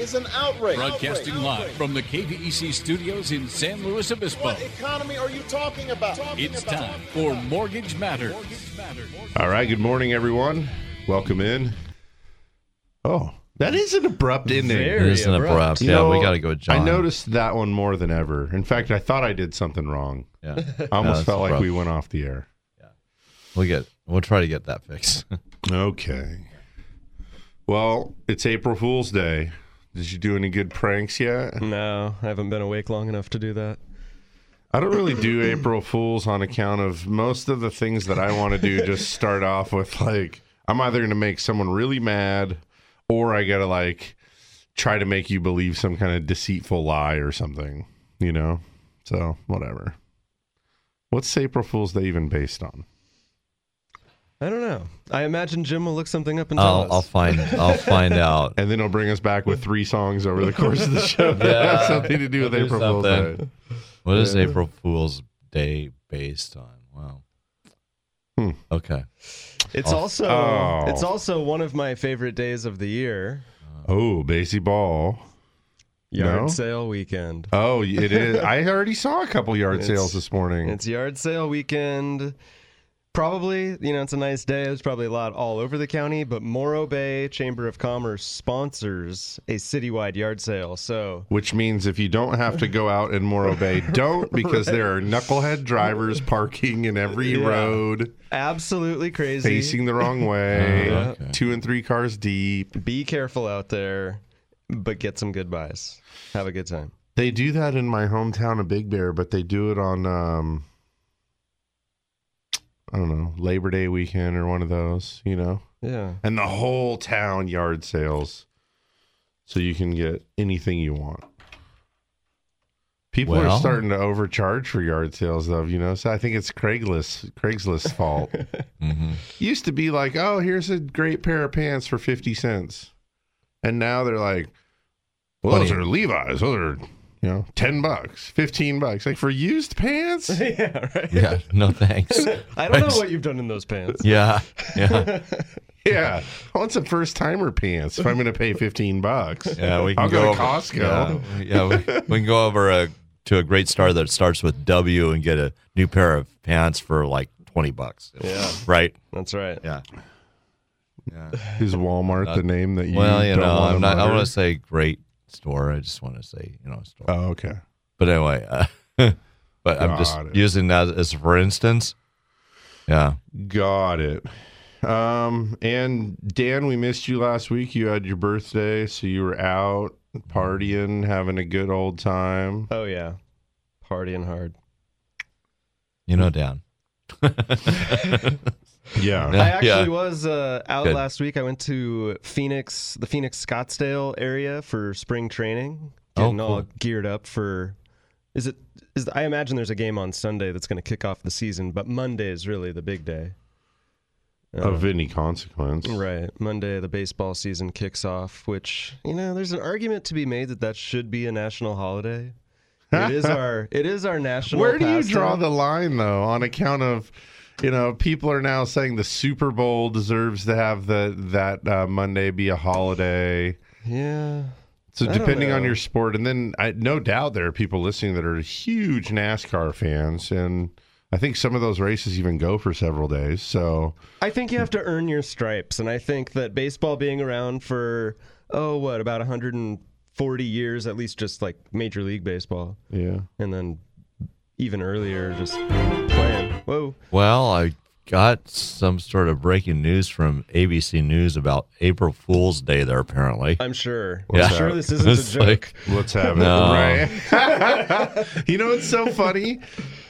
is an outrage. Broadcasting Outrage. live Outrage. from the KVEC studios in San Luis Obispo. What economy are you talking about? Talking It's about. time for Mortgage Matters. All right, good morning, everyone. Welcome in. Oh, that is an abrupt ending. It is an abrupt. You Yeah, know, we got to go with John. I noticed that one more than ever. In fact, I thought I did something wrong. Yeah, I almost that's felt like we went off the air. Yeah, We'll get. We'll try to get that fixed. Okay. Well, it's April Fool's Day. Did you do any good pranks yet? No, I haven't been awake long enough to do that. I don't really do April Fools on account of most of the things that I want to do just start off with like I'm either going to make someone really mad or I got to like try to make you believe some kind of deceitful lie or something, you know? So, whatever. What's April Fools Day even based on? I don't know. I imagine Jim will look something up and tell I'll, us. I'll find. I'll find out. And then he'll bring us back with three songs over the course of the show that have something to do with Do April Fool's Day. something. What is April Fool's Day based on? Wow. Hmm. Okay. it's also Oh. it's also one of my favorite days of the year. Oh, baseball. Yard No? sale weekend. Oh, it is. I already saw a couple yard It's- sales this morning. It's yard sale weekend. Probably, you know, it's a nice day. There's probably a lot all over the county, but Morro Bay Chamber of Commerce sponsors a citywide yard sale. So Which means if you don't have to go out in Morro Bay, don't because there are knucklehead drivers parking in every Yeah. road, absolutely crazy. facing the wrong way, Oh, okay. two and three cars deep. Be careful out there, but get some good buys. Have a good time. They do that in my hometown of Big Bear, but they do it on um I don't know, Labor Day weekend or one of those, you know. Yeah. And the whole town yard sales. So you can get anything you want. People are starting to overcharge for yard sales though, you know. So I think it's Craigslist Craigslist's fault. hmm Used to be like, "Oh, here's a great pair of pants for 50 cents." And now they're like, "Well, those are Levi's. Those are, you know, 10 bucks, 15 bucks." Like for used pants? yeah, right. Yeah. No thanks. I don't know what you've done in those pants. Yeah. Yeah. yeah. I want some first-timer pants if I'm going to pay 15 bucks. Yeah. We can I'll go to over- Costco. Yeah. yeah we, we can go over a, to a great store that starts with W and get a new pair of pants for like twenty bucks. Yeah. Right. That's right. Yeah. Yeah. Is Walmart uh, the name that you well, you don't know, wanna I'm not. I want to say great store. I just want to say you know store. Oh, okay. But anyway, uh, but I'm just it. using that as for instance. Yeah. Got it. Um, and Dan, we missed you last week. You had your birthday, so you were out partying, having a good old time. Oh yeah. Partying hard. You know, Dan. Yeah. Yeah. I actually yeah. was uh, out Good. last week. I went to Phoenix, the Phoenix Scottsdale area for spring training, Oh, getting all geared up for. Is it? Is I imagine there's a game on Sunday that's going to kick off the season, but Monday is really the big day. Uh, Of any consequence. Right. Monday, the baseball season kicks off, which, you know, there's an argument to be made that that should be a national holiday. It is our it is our national Where do you pastime. draw the line, though, on account of, you know, people are now saying the Super Bowl deserves to have the that uh, Monday be a holiday. Yeah. So I depending on your sport, and then I no doubt there are people listening that are huge NASCAR fans, and I think some of those races even go for several days. So I think you have to earn your stripes, and I think that baseball being around for oh what about 140 years at least, just like Major League Baseball, yeah, and then even earlier just playing. Whoa, Well, I got some sort of breaking news from ABC News about April Fool's Day there, apparently. I'm sure. Yeah. I'm sure this isn't a joke. like- let's have No. it. Right? you know what's so funny?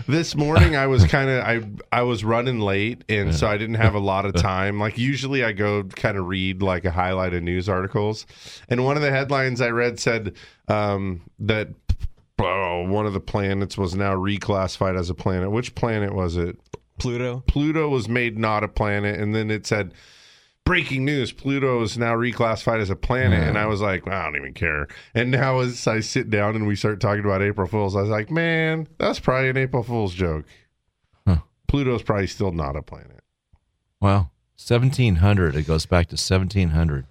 This morning I was kind of I I was running late, and so I didn't have a lot of time. Like usually I go kind of read like a highlight of news articles, and one of the headlines I read said um, that oh, one of the planets was now reclassified as a planet. Which planet was it? Pluto. Pluto was made not a planet, and then it said breaking news pluto is now reclassified as a planet and i was like i don't even care and now as i sit down and we start talking about april fools i was like man that's probably an april fool's joke Huh. pluto's probably still not a planet Well, 1700. It goes back to 1700.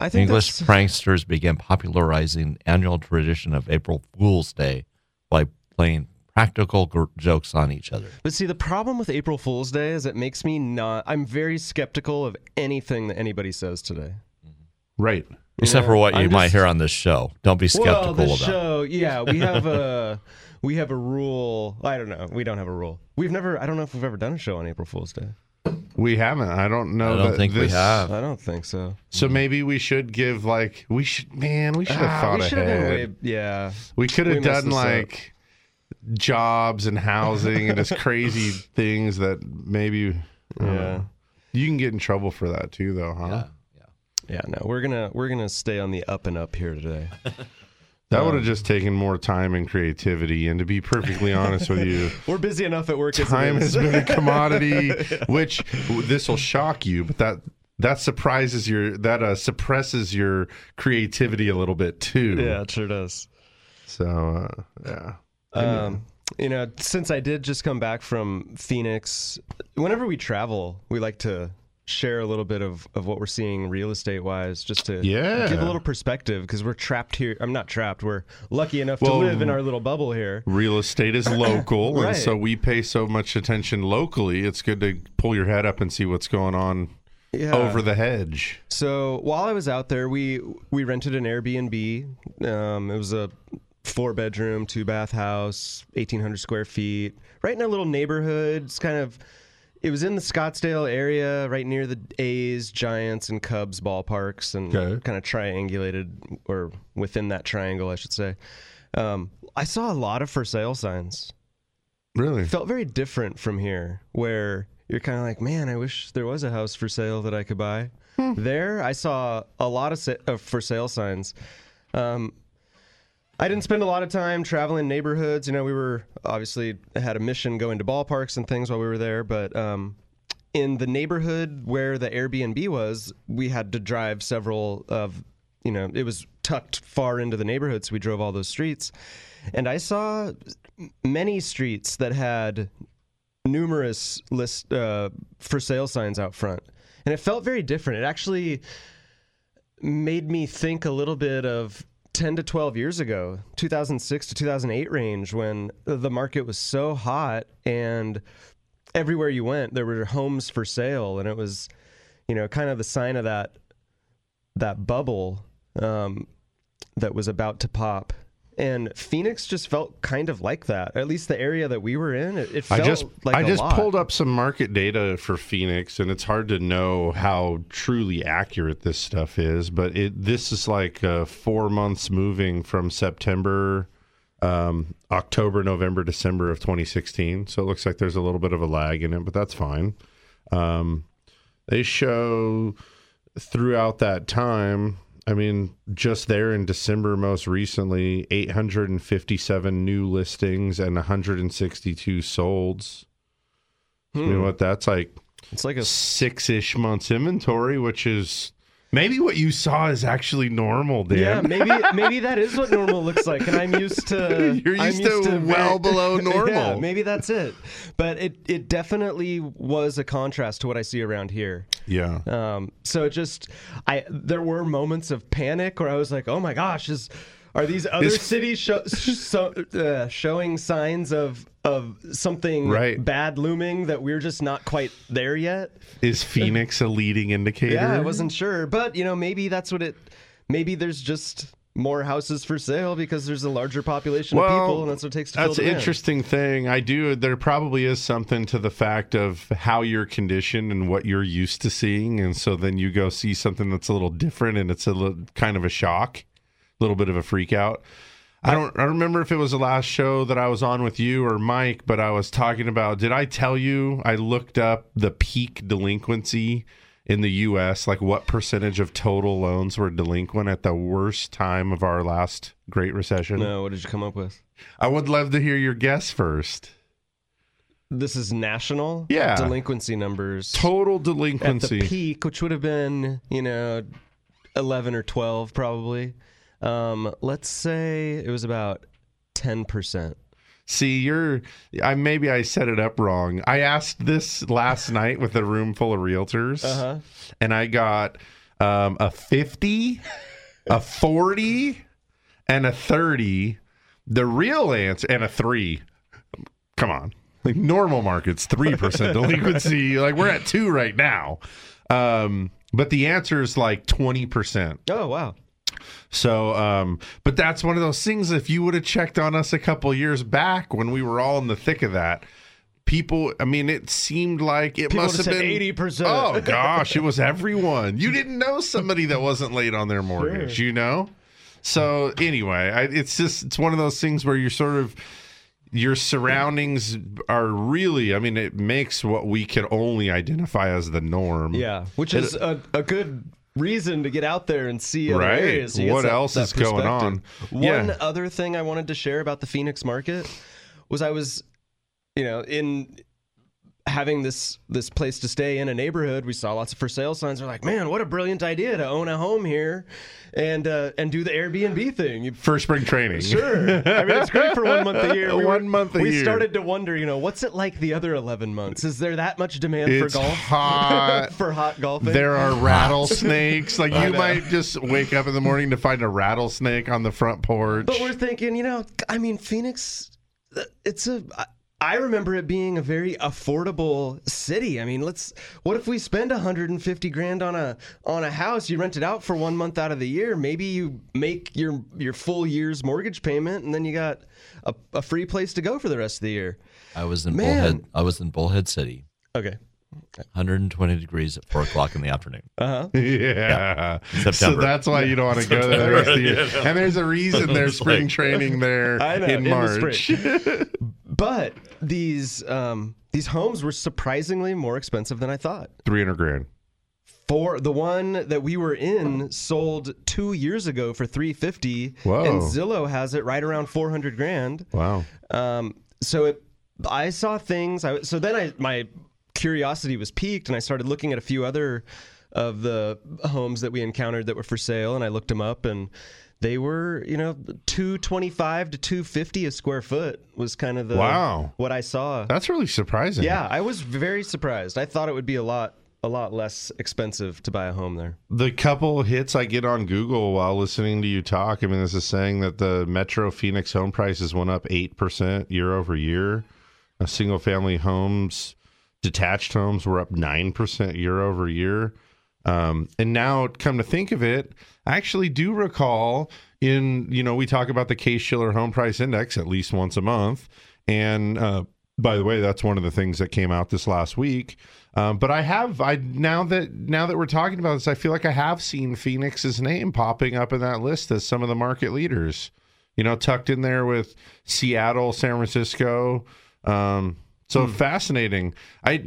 I think English that's- pranksters began popularizing annual tradition of April Fool's Day by playing practical gr- jokes on each other. But see, the problem with April Fool's Day is it makes me not. I'm very skeptical of anything that anybody says today. Mm-hmm. right Except know, for what you I'm might just- hear on this show. Don't be skeptical well, the about it. show, yeah, we have a we have a rule. I don't know. We don't have a rule. We've never. I don't know if we've ever done a show on April Fool's Day. We haven't i don't know I don't that think we this- have. I don't think so. so maybe we should give like we should man we should have Ah, thought we should ahead have been way. Yeah. we could we have messed done this up. like jobs and housing and just crazy things that maybe I don't Yeah. know. you can get in trouble for that too though huh Yeah. Yeah. No, we're gonna we're gonna stay on the up and up here today. That would have just taken more time and creativity. And to be perfectly honest with you, We're busy enough at work. as it time is. has been a commodity, which this will shock you, but that that surprises your that uh, suppresses your creativity a little bit too. yeah, it sure does. So uh, yeah. Um, you know, since I did just come back from Phoenix, whenever we travel, we like to share a little bit of, of what we're seeing real estate wise, just to Yeah. give a little perspective because we're trapped here. I'm not trapped. We're lucky enough Well, to live in our little bubble here. Real estate is local, Right. and so we pay so much attention locally. It's good to pull your head up and see what's going on Yeah. over the hedge. So while I was out there, we we rented an Airbnb. Um, it was a four bedroom, two bath house, eighteen hundred square feet, right in a little neighborhood. It's kind of it was in the Scottsdale area, right near the A's, Giants, and Cubs ballparks, and Okay. kind of triangulated or within that triangle, I should say. Um, I saw a lot of for sale signs Really? felt very different from here where you're kind of like man i wish there was a house for sale that i could buy there i saw a lot of, sa- of for sale signs um, i didn't spend a lot of time traveling neighborhoods. You know we were obviously had a mission going to ballparks and things while we were there but um, in the neighborhood where the airbnb was we had to drive several of you know it was tucked far into the neighborhood so we drove all those streets. And i saw many streets that had numerous list uh, for sale signs out front, and it felt very different. It actually made me think a little bit of 10 to 12 years ago, 2006 to 2008 range, when the market was so hot and everywhere you went there were homes for sale, and it was, you know, kind of the sign of that that bubble um, that was about to pop. And Phoenix just felt kind of like that. At least the area that we were in, it, it I just like I just lot. pulled up some market data for Phoenix, and it's hard to know how truly accurate this stuff is. But it this is like uh, four months moving from September, um, October, November, December of 2016. So it looks like there's a little bit of a lag in it, but that's fine. Um, they show throughout that time. I mean, just there in December, most recently, 857 new listings and 162 solds. I mean, hmm. what that's like It's like a six ish months inventory, which is maybe what you saw is actually normal, Dan. yeah, maybe maybe that is what normal looks like, and I'm used to You're I'm used to well below normal. yeah, maybe that's it. But it it definitely was a contrast to what I see around here. yeah. Um, so it just, I there were moments of panic where I was like, oh my gosh, is are these other Is- cities show, so, uh, showing signs of of something Right. bad looming that we're just not quite there yet? Is Phoenix a leading indicator? Yeah, I wasn't sure, but you know, maybe that's what it. Maybe there's just more houses for sale because there's a larger population of people, and that's what it takes to that's an interesting thing. I do. There probably is something to the fact of how you're conditioned and what you're used to seeing, and so then you go see something that's a little different, and it's a little kind of a shock, little bit of a freak out. I don't. I don't remember if it was the last show that I was on with you or Mike, but I was talking about. Did I tell you I looked up the peak delinquency in the U.S., like what percentage of total loans were delinquent at the worst time of our last Great Recession? No, what did you come up with? I would love to hear your guess first. This is national Yeah. delinquency numbers. Total delinquency. at the delinquency. peak, which would have been, you know, 11 or 12 probably. Um, let's say it was about 10%. See, you're. I maybe I set it up wrong. I asked this last night with a room full of realtors, Uh-huh. and I got um, a fifty, a forty, and a thirty. The real answer and a three. Come on, like normal markets, three percent delinquency. like we're at two right now, um, but the answer is like twenty percent. Oh, wow. So, um, but that's one of those things. If you would have checked on us a couple years back when we were all in the thick of that, people, I mean, it seemed like it People must have been 80%. Oh gosh, it was everyone. You didn't know somebody that wasn't late on their mortgage, you know. So anyway, I, it's just it's one of those things where you're sort of your surroundings are really. I mean, it makes what we can only identify as the norm. Yeah, which is a, a good reason to get out there and see other Right. areas. What that- else that is going on? perspective. Yeah. One other thing I wanted to share about the Phoenix market was I was, you know, in having this this place to stay in a neighborhood. We saw lots of for sale signs. We're like, man, what a brilliant idea to own a home here, and uh, and do the Airbnb thing. For spring training, Sure. I mean, it's great for one month a year. We One month a we year. We started to wonder, you know, what's it like the other 11 months? Is there that much demand It's for golf? hot. for hot golfing? There are rattlesnakes. Like you might just wake up in the morning to find a rattlesnake on the front porch. But we're thinking, you know, I mean, Phoenix, it's a. I- I remember it being a very affordable city. I mean, let's. What if we spend 150 grand on a on a house? You rent it out for one month out of the year. Maybe you make your your full year's mortgage payment, and then you got a, a free place to go for the rest of the year. I was in Man. Bullhead. I was in Bullhead City, Okay. 120 degrees at four o'clock in the afternoon. Uh huh. yeah. So September. that's why you don't want to go there the rest of the year. And there's a reason there's It's spring like- training there I know, in in the March. But these um, these homes were surprisingly more expensive than I thought. 300 grand. For the one that we were in sold two years ago for 350 Whoa. and Zillow has it right around 400 grand. Wow. Um, so it, I saw things. I, so then I my curiosity was piqued, and I started looking at a few other of the homes that we encountered that were for sale, and I looked them up, and they were you know 225 to 250 a square foot was kind of the Wow. what I saw. That's really surprising. Yeah, I was very surprised. I thought it would be a lot a lot less expensive to buy a home there. The couple hits I get on Google while listening to you talk, I mean, this is saying that the Metro Phoenix home prices went up 8% year over year. Uh, single family homes, detached homes were up 9% year over year. Um, and now, come to think of it, I actually do recall in, you know, we talk about the Case Shiller Home Price Index at least once a month. And uh, by the way, that's one of the things that came out this last week. Um, but I have I now that now that we're talking about this, I feel like I have seen Phoenix's name popping up in that list as some of the market leaders. You know, tucked in there with Seattle, San Francisco. Um, so fascinating. I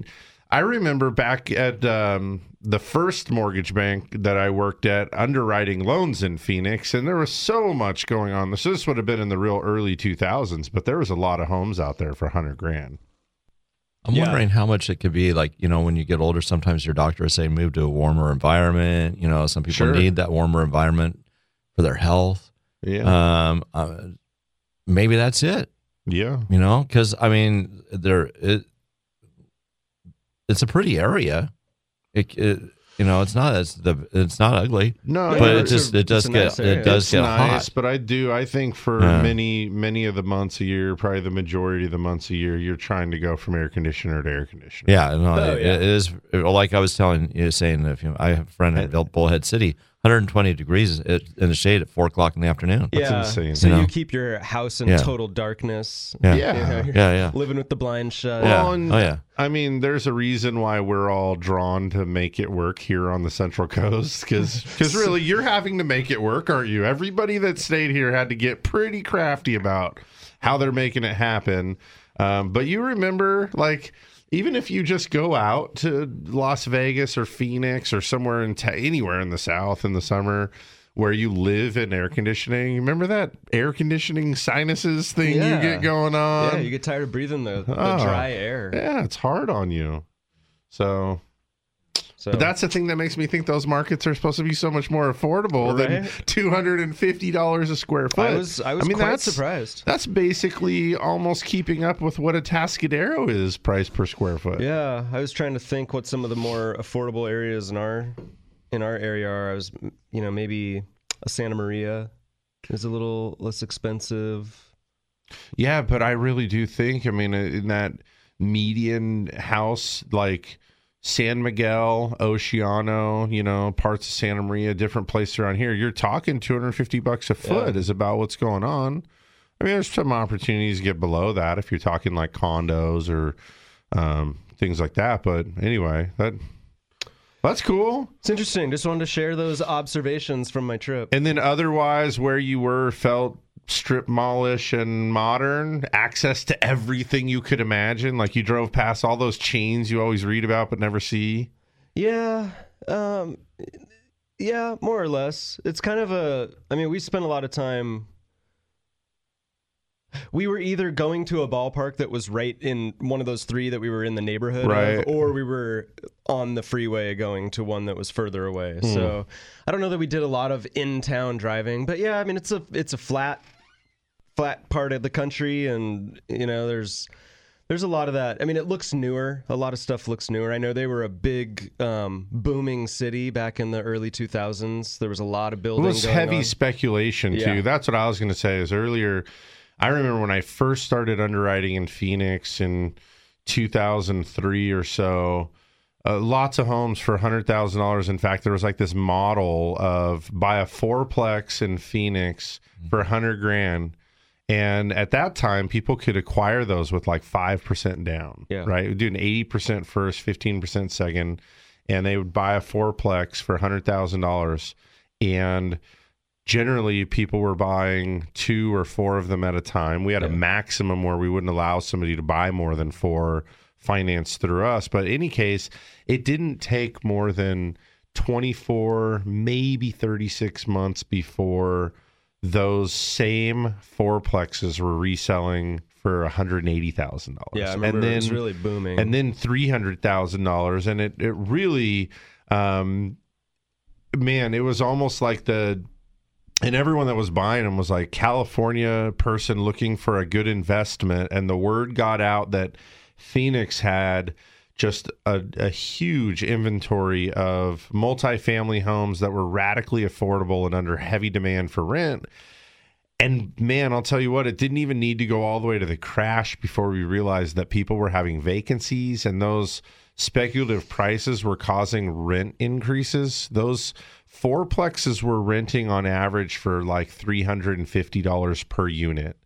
I remember back at um, the first mortgage bank that I worked at, underwriting loans in Phoenix, and there was so much going on. So this would have been in the real early 2000s, but there was a lot of homes out there for 100 grand. I'm Yeah. wondering how much it could be like, you know, when you get older, sometimes your doctor will say move to a warmer environment. You know, some people Sure. need that warmer environment for their health. Yeah. Um, uh, maybe that's it, yeah. you know, because I mean, there, it, it's a pretty area. It, it, you know, it's not, it's the, it's not ugly, No, but it just, it does it's get, nice it does it's get nice, hot. but I do. I think for Yeah. many, many of the months a year, probably the majority of the months a year, you're trying to go from air conditioner to air conditioner. Yeah, no, Oh, it, yeah. it is like I was telling you, saying if you, I have a friend at Bull- Bullhead City, 120 degrees in the shade at four o'clock in the afternoon. That's yeah, insane. So You you, keep your house in Yeah. total darkness. Yeah, Yeah. You know, yeah, yeah. Living with the blinds shut. yeah. Well, and- oh yeah. I mean, there's a reason why we're all drawn to make it work here on the Central Coast because really you're having to make it work, aren't you? Everybody that stayed here had to get pretty crafty about how they're making it happen. Um, but you remember, like, even if you just go out to Las Vegas or Phoenix or somewhere in ta- anywhere in the South in the summer where you live in air conditioning. Remember that air conditioning sinuses thing Yeah. you get going on? yeah, you get tired of breathing the, the Oh. dry air. Yeah, it's hard on you. So, So but that's the thing that makes me think those markets are supposed to be so much more affordable than two hundred and fifty dollars a square foot. I was I was mean, quite that's, surprised. That's basically almost keeping up with what Atascadero is price per square foot. Yeah, I was trying to think what some of the more affordable areas in our in our area are. I was, you know, maybe a Santa Maria is a little less expensive. Yeah, but I really do think, I mean, in that median house, like San Miguel, Oceano, you know, parts of Santa Maria, different places around here, you're talking 250 bucks a foot is about what's going on. I mean, there's some opportunities to get below that if you're talking like condos or um, things like that. But anyway, that that's cool. It's interesting. Just wanted to share those observations from my trip. And then otherwise, where you were felt strip mallish and modern, access to everything you could imagine. Like you drove past all those chains you always read about but never see. Yeah, um, yeah, more or less. It's kind of a. I mean, we spent a lot of time. We were either going to a ballpark that was right in one of those three that we were in the neighborhood Right. of, or we were on the freeway going to one that was further away. So I don't know that we did a lot of in-town driving, but yeah, I mean it's a it's a flat flat part of the country, and you know there's there's a lot of that. I mean, it looks newer. A lot of stuff looks newer. I know they were a big um, booming city back in the early 2000s. There was a lot of It building. was going heavy on. speculation too. Yeah. That's what I was going to say. Is earlier, I remember when I first started underwriting in Phoenix in 2003 or so. Uh, lots of homes for hundred thousand dollars. In fact, there was like this model of buy a fourplex in Phoenix for a hundred grand, and at that time, people could acquire those with like five percent down. Yeah. right. Doing eighty percent first, fifteen percent second, and they would buy a fourplex for hundred thousand dollars, and generally people were buying two or four of them at a time. We had a maximum where we wouldn't allow somebody to buy more than four financed through us. But in any case, it didn't take more than 24, maybe 36 months before those same fourplexes were reselling for $180,000. Yeah, I remember and then, it was really booming. and then three hundred thousand dollars, and it it really, um, man, it was almost like the, and everyone that was buying them was like California person looking for a good investment, and the word got out that Phoenix had just a, a huge inventory of multifamily homes that were radically affordable and under heavy demand for rent. And man, I'll tell you what, it didn't even need to go all the way to the crash before we realized that people were having vacancies and those speculative prices were causing rent increases. Those fourplexes were renting on average for like $350 per unit.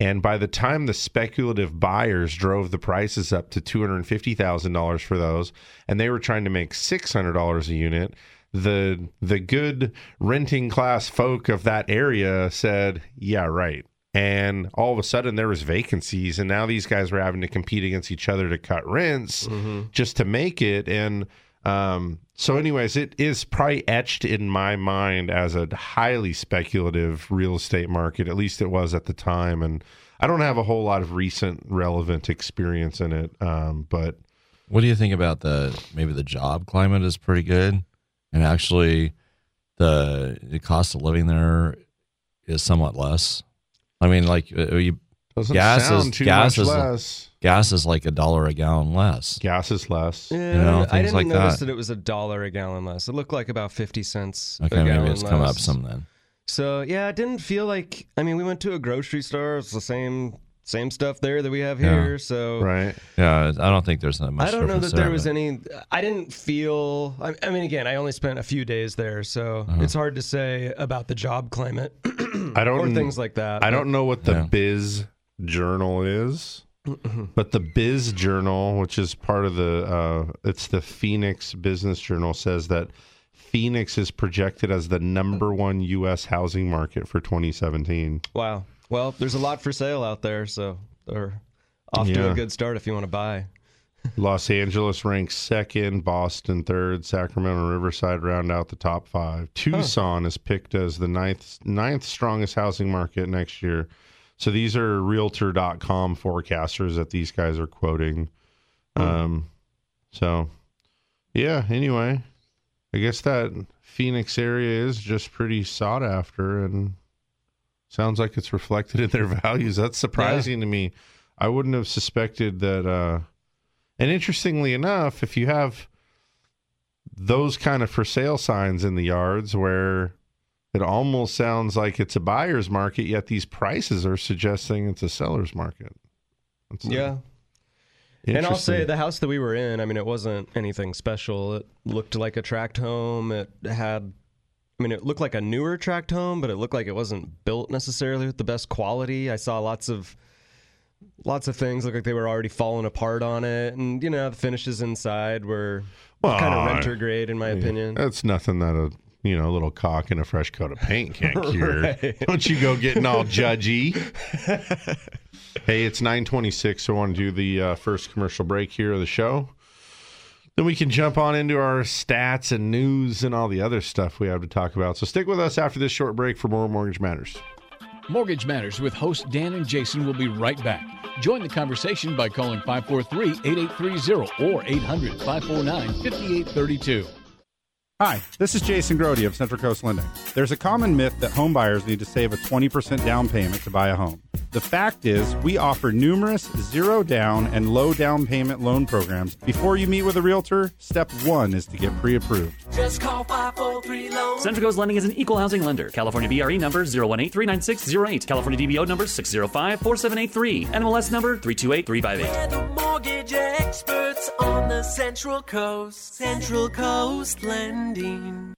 And by the time the speculative buyers drove the prices up to $250,000 for those, and they were trying to make $600 a unit, the the good renting class folk of that area said, "Yeah, right." And all of a sudden there was vacancies and now these guys were having to compete against each other to cut rents mm-hmm. just to make it and um so anyways it is probably etched in my mind as a highly speculative real estate market at least it was at the time and I don't have a whole lot of recent relevant experience in it um but What do you think about the maybe the job climate is pretty good, and actually the the cost of living there is somewhat less. I mean, like uh, you, doesn't Gas is- too gas much is- less. gas is like a dollar a gallon less. Gas is less. Yeah, know, I didn't like notice that. that. it was a dollar a gallon less. It looked like about fifty cents. Okay, a maybe gallon it's come up some then. So yeah, it didn't feel like. I mean, we went to a grocery store. It's the same same stuff there that we have Yeah. here. So Right. Yeah, I don't think there's that much. I don't know that there there, was any. I didn't feel. I, I mean, again, I only spent a few days there, so Uh-huh. it's hard to say about the job climate I don't or things like that. I don't know what the Yeah. Biz Journal is, but the Biz Journal, which is part of the, uh, it's the Phoenix Business Journal, says that Phoenix is projected as the number one U.S. housing market for 2017. Wow. Well, there's a lot for sale out there, so they're off to a good start if you want to buy. Los Angeles ranks second, Boston third, Sacramento and Riverside round out the top five. Tucson is picked as the ninth ninth strongest housing market next year. So these are realtor.com forecasters that these guys are quoting. Um so yeah, anyway, I guess that Phoenix area is just pretty sought after and sounds like it's reflected in their values. That's surprising to me. I wouldn't have suspected that uh and interestingly enough, if you have those kind of for sale signs in the yards where it almost sounds like it's a buyer's market, yet these prices are suggesting it's a seller's market. That's, Yeah. And I'll say the house that we were in, I mean, it wasn't anything special. It looked like a tract home. It had, I mean, it looked like a newer tract home, but it looked like it wasn't built necessarily with the best quality. I saw lots of, lots of things look like they were already falling apart on it. And, you know, the finishes inside were kind of renter grade, in my opinion. That's nothing that a you know a little caulk and a fresh coat of paint can't cure. Right. Don't you go getting all judgy. hey, it's nine twenty six. So I want to do the uh, first commercial break here of the show. Then we can jump on into our stats and news and all the other stuff we have to talk about. So stick with us after this short break for more Mortgage Matters. Mortgage Matters with host Dan and Jason will be right back. Join the conversation by calling 543 8830 or 800 549 5832. Hi, this is Jason Grody of Central Coast Lending. There's a common myth that home buyers need to save a 20% down payment to buy a home. The fact is, we offer numerous zero down and low down payment loan programs. Before you meet with a realtor, step one is to get pre approved. Just call 543 loan. Central Coast Lending is an equal housing lender. California BRE number 018-39608. California DBO number 605-4783. NMLS number 328358. We're the mortgage experts on the Central Coast. Central Coast Lending.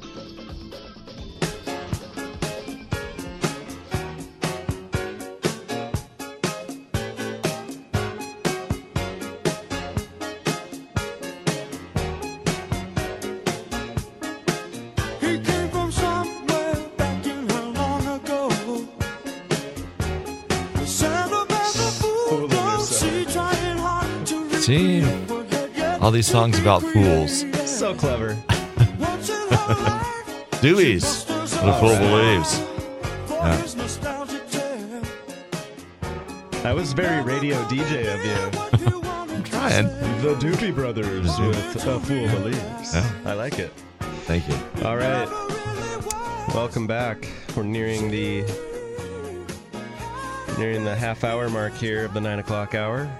See, all these songs about fools. So clever. Doobies. What a fool believes. Yeah. his nostalgic tale. That was very radio DJ of you. I'm trying. The Doobie Brothers mm-hmm. with A Fool Believes. Yeah. I like it. Thank you. All right. Welcome back. We're nearing the nearing the half hour mark here of the nine o'clock hour.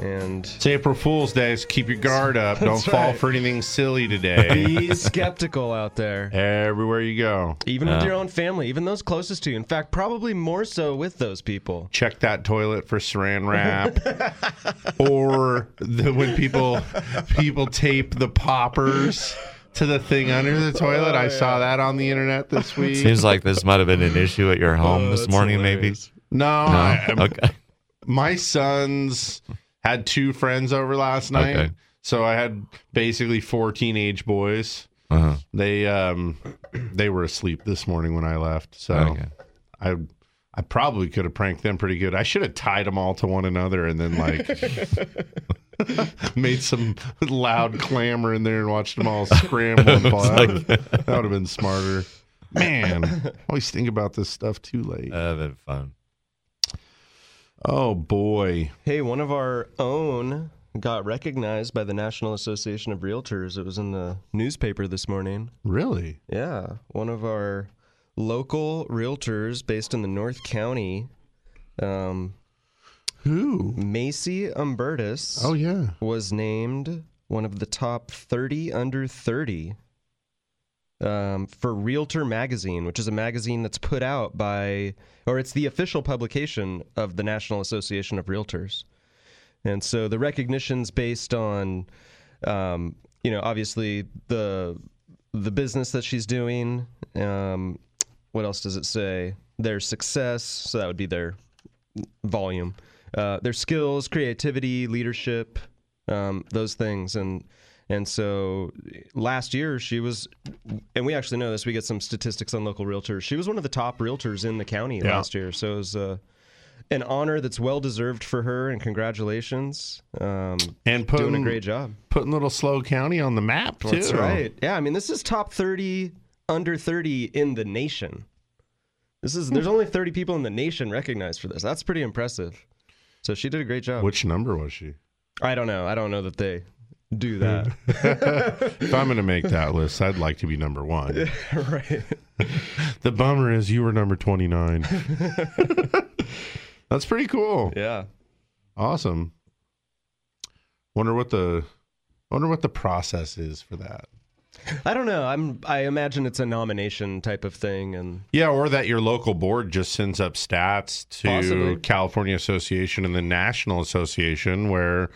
And It's April Fool's Day, so keep your guard up. Don't That's fall right. for anything silly today. be skeptical out there. Everywhere you go. Even with your own family, even those closest to you. In fact, probably more so with those people. check that toilet for saran wrap or the, when people people tape the poppers to the thing under the toilet i oh, saw that on the internet this week Seems like this might have been an issue at your home Oh, this morning, hilarious. no, maybe. No. I- okay. my sons had two friends over last night Okay. so i had basically four teenage boys Uh-huh. they um they were asleep this morning when i left so Okay. i I probably could have pranked them pretty good. I should have tied them all to one another and then like made some loud clamor in there and watched them all scramble and fall out. that would have been smarter. Man, I always think about this stuff too late. Uh, been fun. Oh boy. Hey, one of our own got recognized by the National Association of Realtors. It was in the newspaper this morning. Really? Yeah, one of our local realtors based in the North County. Um, Who? Macy Umbertus. Oh yeah. was named one of the top 30 under 30 um, for Realtor Magazine, which is a magazine that's put out by, or it's the official publication of the National Association of Realtors. And so the recognition's based on, um, you know, obviously the the business that she's doing. Um, what else does it say? Their success. So that would be their volume. Uh, their skills, creativity, leadership, um, those things, and and so last year she was, and we actually know this. We get some statistics on local realtors. She was one of the top realtors in the county Yeah. last year. So it was uh, an honor that's well deserved for her, and congratulations. Um, And putting doing a great job. Putting Little SLO County on the map too. That's right. Yeah, I mean this is top thirty under thirty in the nation. This is there's only thirty people in the nation recognized for this. That's pretty impressive. So she did a great job. Which number was she? I don't know. I don't know that they do that. if I'm going to make that list, I'd like to be number one. right. The bummer is you were number 29. That's pretty cool. Yeah. Awesome. Wonder what the wonder what the process is for that. I don't know. I'm. I imagine it's a nomination type of thing, and Yeah, or that your local board just sends up stats to Possibly. California Association and the National Association, where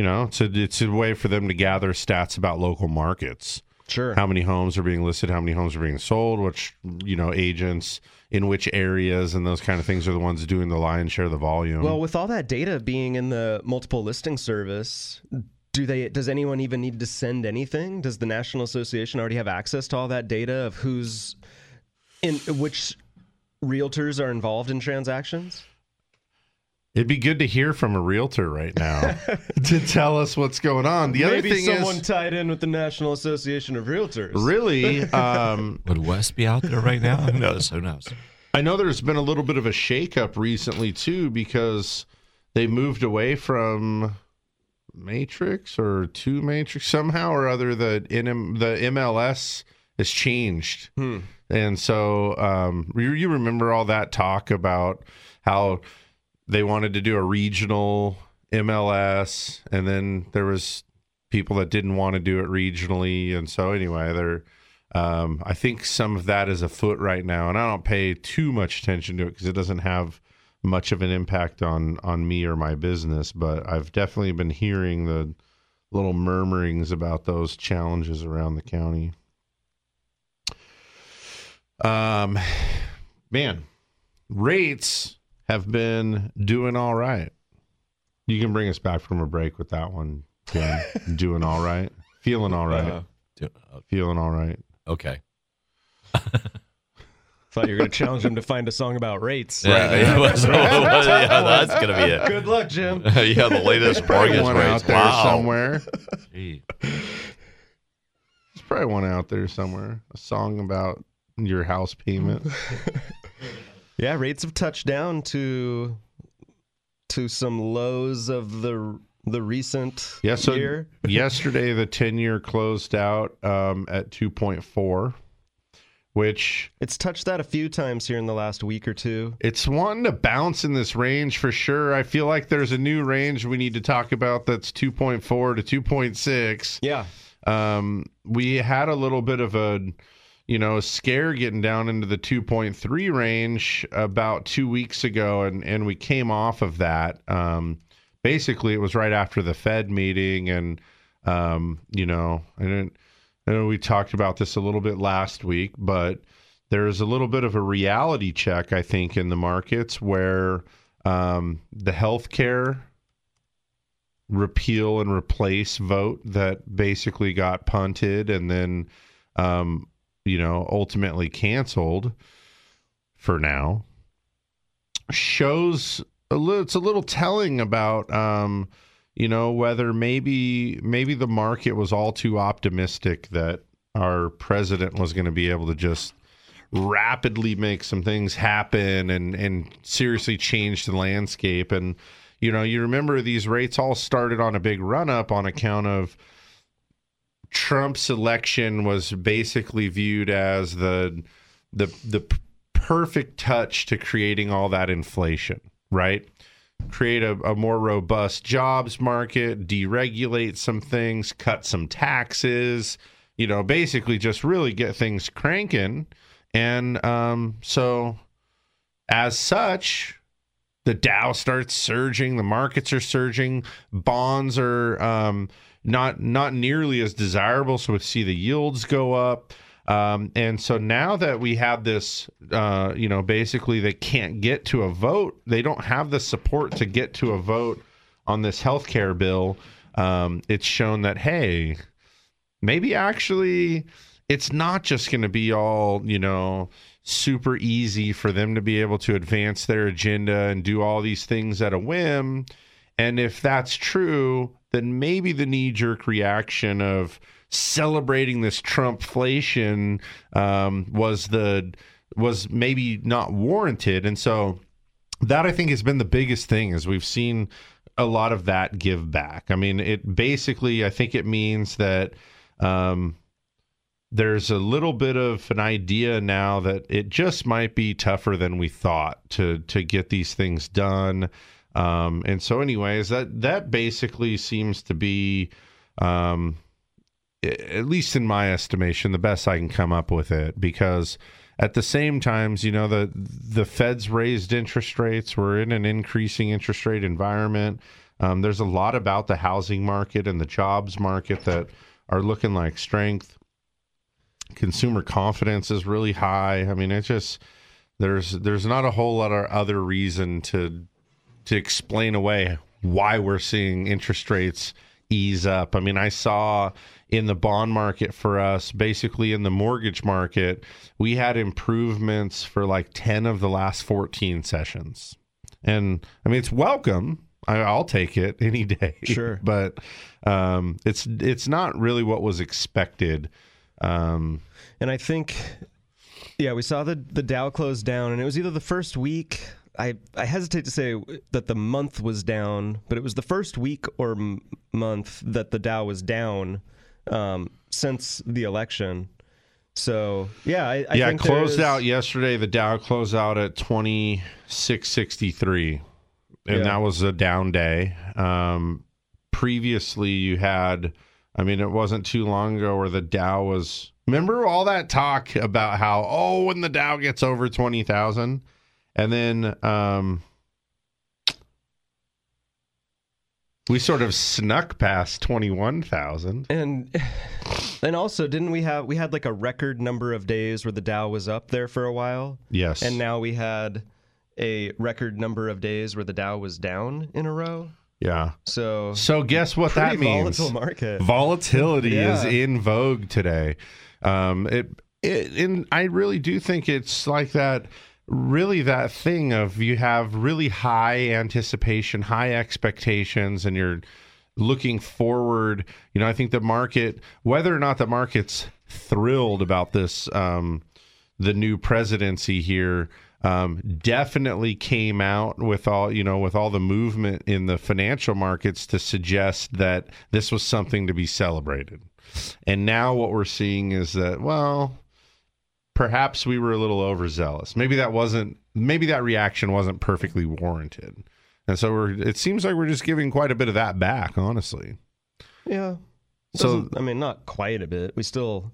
you know it's a it's a way for them to gather stats about local markets. Sure. How many homes are being listed? How many homes are being sold? Which you know agents in which areas and those kind of things are the ones doing the lion's share of the volume. well, with all that data being in the multiple listing service, do they? Does anyone even need to send anything? Does the National Association already have access to all that data of who's in which realtors are involved in transactions? It'd be good to hear from a realtor right now to tell us what's going on. The other Maybe thing someone is, tied in with the National Association of Realtors. really, um, Would Wes be out there right now? Who knows? Who knows? I know there's been a little bit of a shakeup recently too because they moved away from Matrix or Two Matrix somehow or other. The NM, the MLS has changed, and so um, you, you remember all that talk about how they wanted to do a regional MLS, and then there was people that didn't want to do it regionally, and so anyway, they're. Um, I think some of that is afoot right now, and I don't pay too much attention to it because it doesn't have much of an impact on on me or my business. But I've definitely been hearing the little murmurings about those challenges around the county. Um, man, rates have been doing all right. You can bring us back from a break with that one, Ken. doing all right, feeling all right, Uh, do- uh, feeling all right. okay. Thought you were going to challenge him to find a song about rates. Yeah, yeah, what's- yeah, that's gonna be it. Good luck, Jim. yeah, the latest Probably mortgage one rates. out there Wow. somewhere. Gee. There's probably one out there somewhere. A song about your house payment. Yeah, rates have touched down to to some lows of the the recent Yeah, so year. yesterday the 10 year closed out um, at 2.4, which It's touched that a few times here in the last week or two. it's wanting to bounce in this range for sure. I feel like there's a new range we need to talk about that's 2.4 to 2.6. Yeah. Um, we had a little bit of a, you know, scare getting down into the 2.3 range about two weeks ago, and and we came off of that. Um, basically, it was right after the Fed meeting, and um, you know, I didn't. I know we talked about this a little bit last week, but there's a little bit of a reality check, I think, in the markets where um, the healthcare repeal and replace vote that basically got punted and then um, you know ultimately canceled for now shows a little. It's a little telling about. Um, you know whether maybe maybe the market was all too optimistic that our president was going to be able to just rapidly make some things happen and and seriously change the landscape and you know you remember these rates all started on a big run up on account of Trump's election was basically viewed as the the the perfect touch to creating all that inflation right create a, a more robust jobs market deregulate some things cut some taxes you know basically just really get things cranking and um, so, as such, the Dow starts surging. The markets are surging. Bonds are um, not not nearly as desirable, so we see the yields go up. Um, and so now that we have this, uh, you know, basically they can't get to a vote. They don't have the support to get to a vote on this health care bill. Um, it's shown that hey, maybe actually it's not just going to be all, you know, super easy for them to be able to advance their agenda and do all these things at a whim. And if that's true, then maybe the knee jerk reaction of celebrating this Trumpflation um, was the was maybe not warranted. And so that I think has been the biggest thing is we've seen a lot of that give back. I mean, it basically I think it means that um, there's a little bit of an idea now that it just might be tougher than we thought to to get these things done. Um, and so, anyways, that that basically seems to be, um, at least in my estimation, the best I can come up with it. Because at the same times, you know, the the Fed's raised interest rates. We're in an increasing interest rate environment. Um, there's a lot about the housing market and the jobs market that are looking like strength consumer confidence is really high. I mean, it's just there's there's not a whole lot of other reason to to explain away why we're seeing interest rates ease up. I mean, I saw in the bond market for us, basically in the mortgage market, we had improvements for like 10 of the last 14 sessions. And I mean, it's welcome. I, will take it any day. Sure. But um, it's it's not really what was expected um, and I think, yeah, we saw the the Dow close down, and it was either the first week. I, I hesitate to say that the month was down, but it was the first week or m- month that the Dow was down um, since the election. So yeah, I, I yeah, closed out yesterday. The Dow closed out at twenty six sixty three, and yeah. that was a down day. Um, previously, you had I mean, it wasn't too long ago where the Dow was. Remember all that talk about how oh, when the Dow gets over twenty thousand, and then um, we sort of snuck past twenty one thousand, and and also didn't we have we had like a record number of days where the Dow was up there for a while? Yes, and now we had a record number of days where the Dow was down in a row. Yeah. So so guess what that means? Volatile market. Volatility yeah. is in vogue today. Um, it, it and I really do think it's like that. Really, that thing of you have really high anticipation, high expectations, and you're looking forward. You know, I think the market, whether or not the market's thrilled about this, um, the new presidency here um, definitely came out with all you know with all the movement in the financial markets to suggest that this was something to be celebrated. And now what we're seeing is that well, perhaps we were a little overzealous. Maybe that wasn't maybe that reaction wasn't perfectly warranted. And so we're it seems like we're just giving quite a bit of that back, honestly. Yeah. So I mean not quite a bit. We still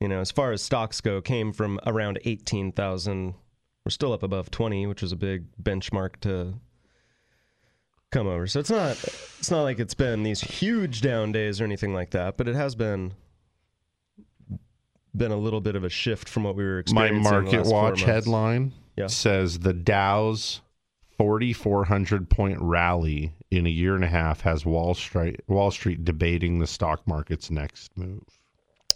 you know, as far as stocks go, came from around 18,000 we're still up above 20, which was a big benchmark to come over. So it's not it's not like it's been these huge down days or anything like that, but it has been been a little bit of a shift from what we were experiencing. My Market Watch headline yeah. says the Dow's 4400 point rally in a year and a half has Wall Street Wall Street debating the stock market's next move.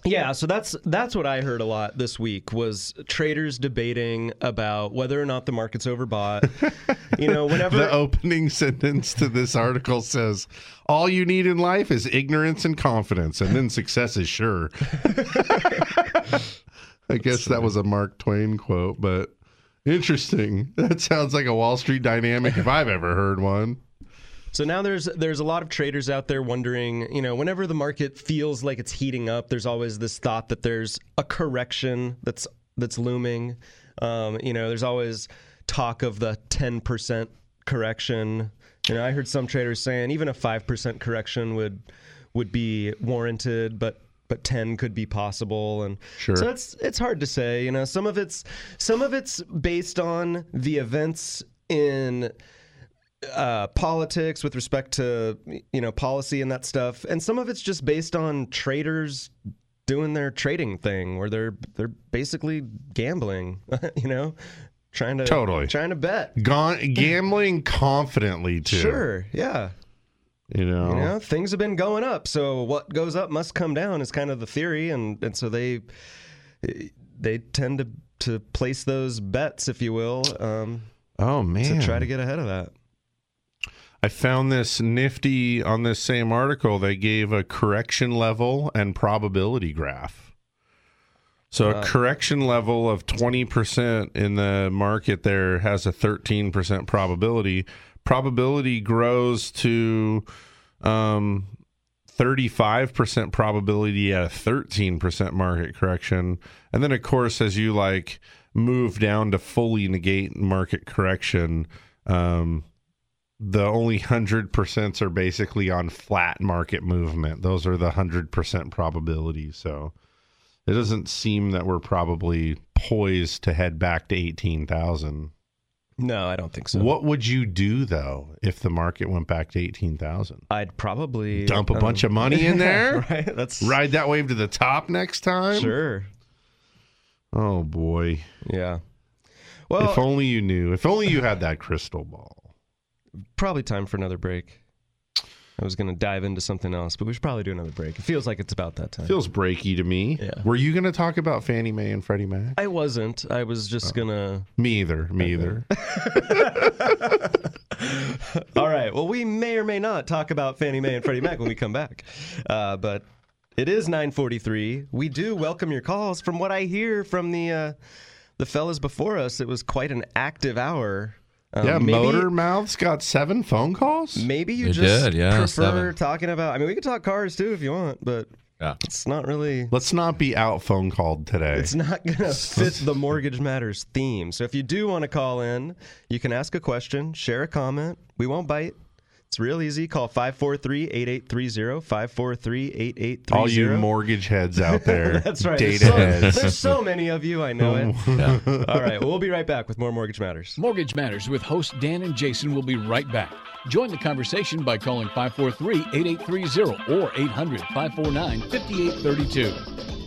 Yeah, so that's that's what I heard a lot this week was traders debating about whether or not the market's overbought. you know, whenever The opening sentence to this article says, All you need in life is ignorance and confidence, and then success is sure. I guess that was a Mark Twain quote, but interesting. That sounds like a Wall Street dynamic if I've ever heard one. So now there's there's a lot of traders out there wondering, you know, whenever the market feels like it's heating up, there's always this thought that there's a correction that's that's looming. Um, you know, there's always talk of the 10% correction. You know, I heard some traders saying even a 5% correction would would be warranted, but but 10 could be possible and Sure. so it's it's hard to say, you know, some of it's some of it's based on the events in uh, politics with respect to you know policy and that stuff, and some of it's just based on traders doing their trading thing, where they're they're basically gambling, you know, trying to Totally. trying to bet. Gambling confidently, too. Sure, yeah. You know, You know, things have been going up, so what goes up must come down is kind of the theory, and and so they they tend to to place those bets, if you will, um, oh, man. to try to get ahead of that. I found this nifty on this same article. They gave a correction level and probability graph. So a correction level of 20% in the market there has a 13% probability. Probability grows to um, 35% probability at a 13% market correction. And then of course as you like move down to fully negate market correction, um, the only hundred percents are basically on flat market movement. Those are the hundred percent probability. So it doesn't seem that we're probably poised to head back to eighteen thousand. No, I don't think so. What would you do though if the market went back to eighteen thousand? I'd probably Dump a um, bunch of money in there? right? That's Ride that wave to the top next time? sure. Oh boy. Yeah. Well, if only you knew. If only you had that crystal ball. probably time for another break. I was going to dive into something else, but we should probably do another break. It feels like it's about that time. Feels breaky to me. Yeah. Were you going to talk about Fannie Mae and Freddie Mac? I wasn't. I was just Oh. gonna. Me either. Me either. All right. Well, we may or may not talk about Fannie Mae and Freddie Mac when we come back, uh, but it is 9:43. We do welcome your calls. From what I hear from the uh, the fellas before us, it was quite an active hour. Um, yeah, maybe- Motor Mouth's got seven phone calls. Maybe you It just did, yeah, prefer seven. talking about. I mean, we could talk cars too if you want, but Yeah. it's not really. Let's not be out phone called today. It's not going to fit the Mortgage Matters theme. So if you do want to call in, you can ask a question, share a comment. We won't bite. It's real easy. Call 543-8830, 543-8830. All you mortgage heads out there. That's right. Data There's so, heads. there's so many of you. I know it. All right. Well, we'll be right back with more Mortgage Matters. Mortgage Matters with host Dan and Jason will be right back. Join the conversation by calling 543 8830 or 800 549 5832.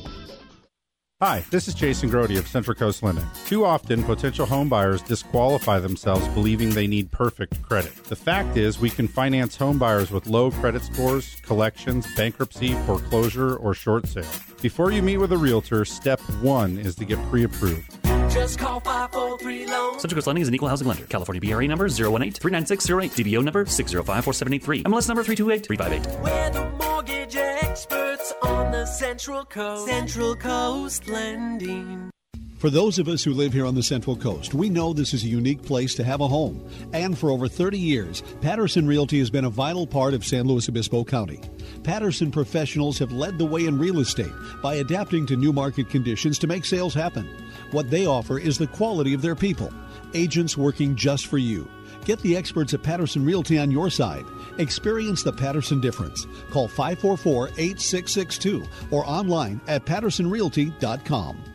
Hi, this is Jason Grody of Central Coast Lending. Too often, potential home buyers disqualify themselves believing they need perfect credit. The fact is, we can finance home buyers with low credit scores, collections, bankruptcy, foreclosure, or short sale. Before you meet with a realtor, step one is to get pre approved. Just call 543 Loan. Central Coast Lending is an equal housing lender. California BRE number 018 39608. DBO number 605 4783. MLS number 328 358. We're the mortgage experts on the Central Coast. Central Coast Lending. For those of us who live here on the Central Coast, we know this is a unique place to have a home. And for over 30 years, Patterson Realty has been a vital part of San Luis Obispo County. Patterson professionals have led the way in real estate by adapting to new market conditions to make sales happen. What they offer is the quality of their people, agents working just for you. Get the experts at Patterson Realty on your side. Experience the Patterson difference. Call 544 8662 or online at pattersonrealty.com.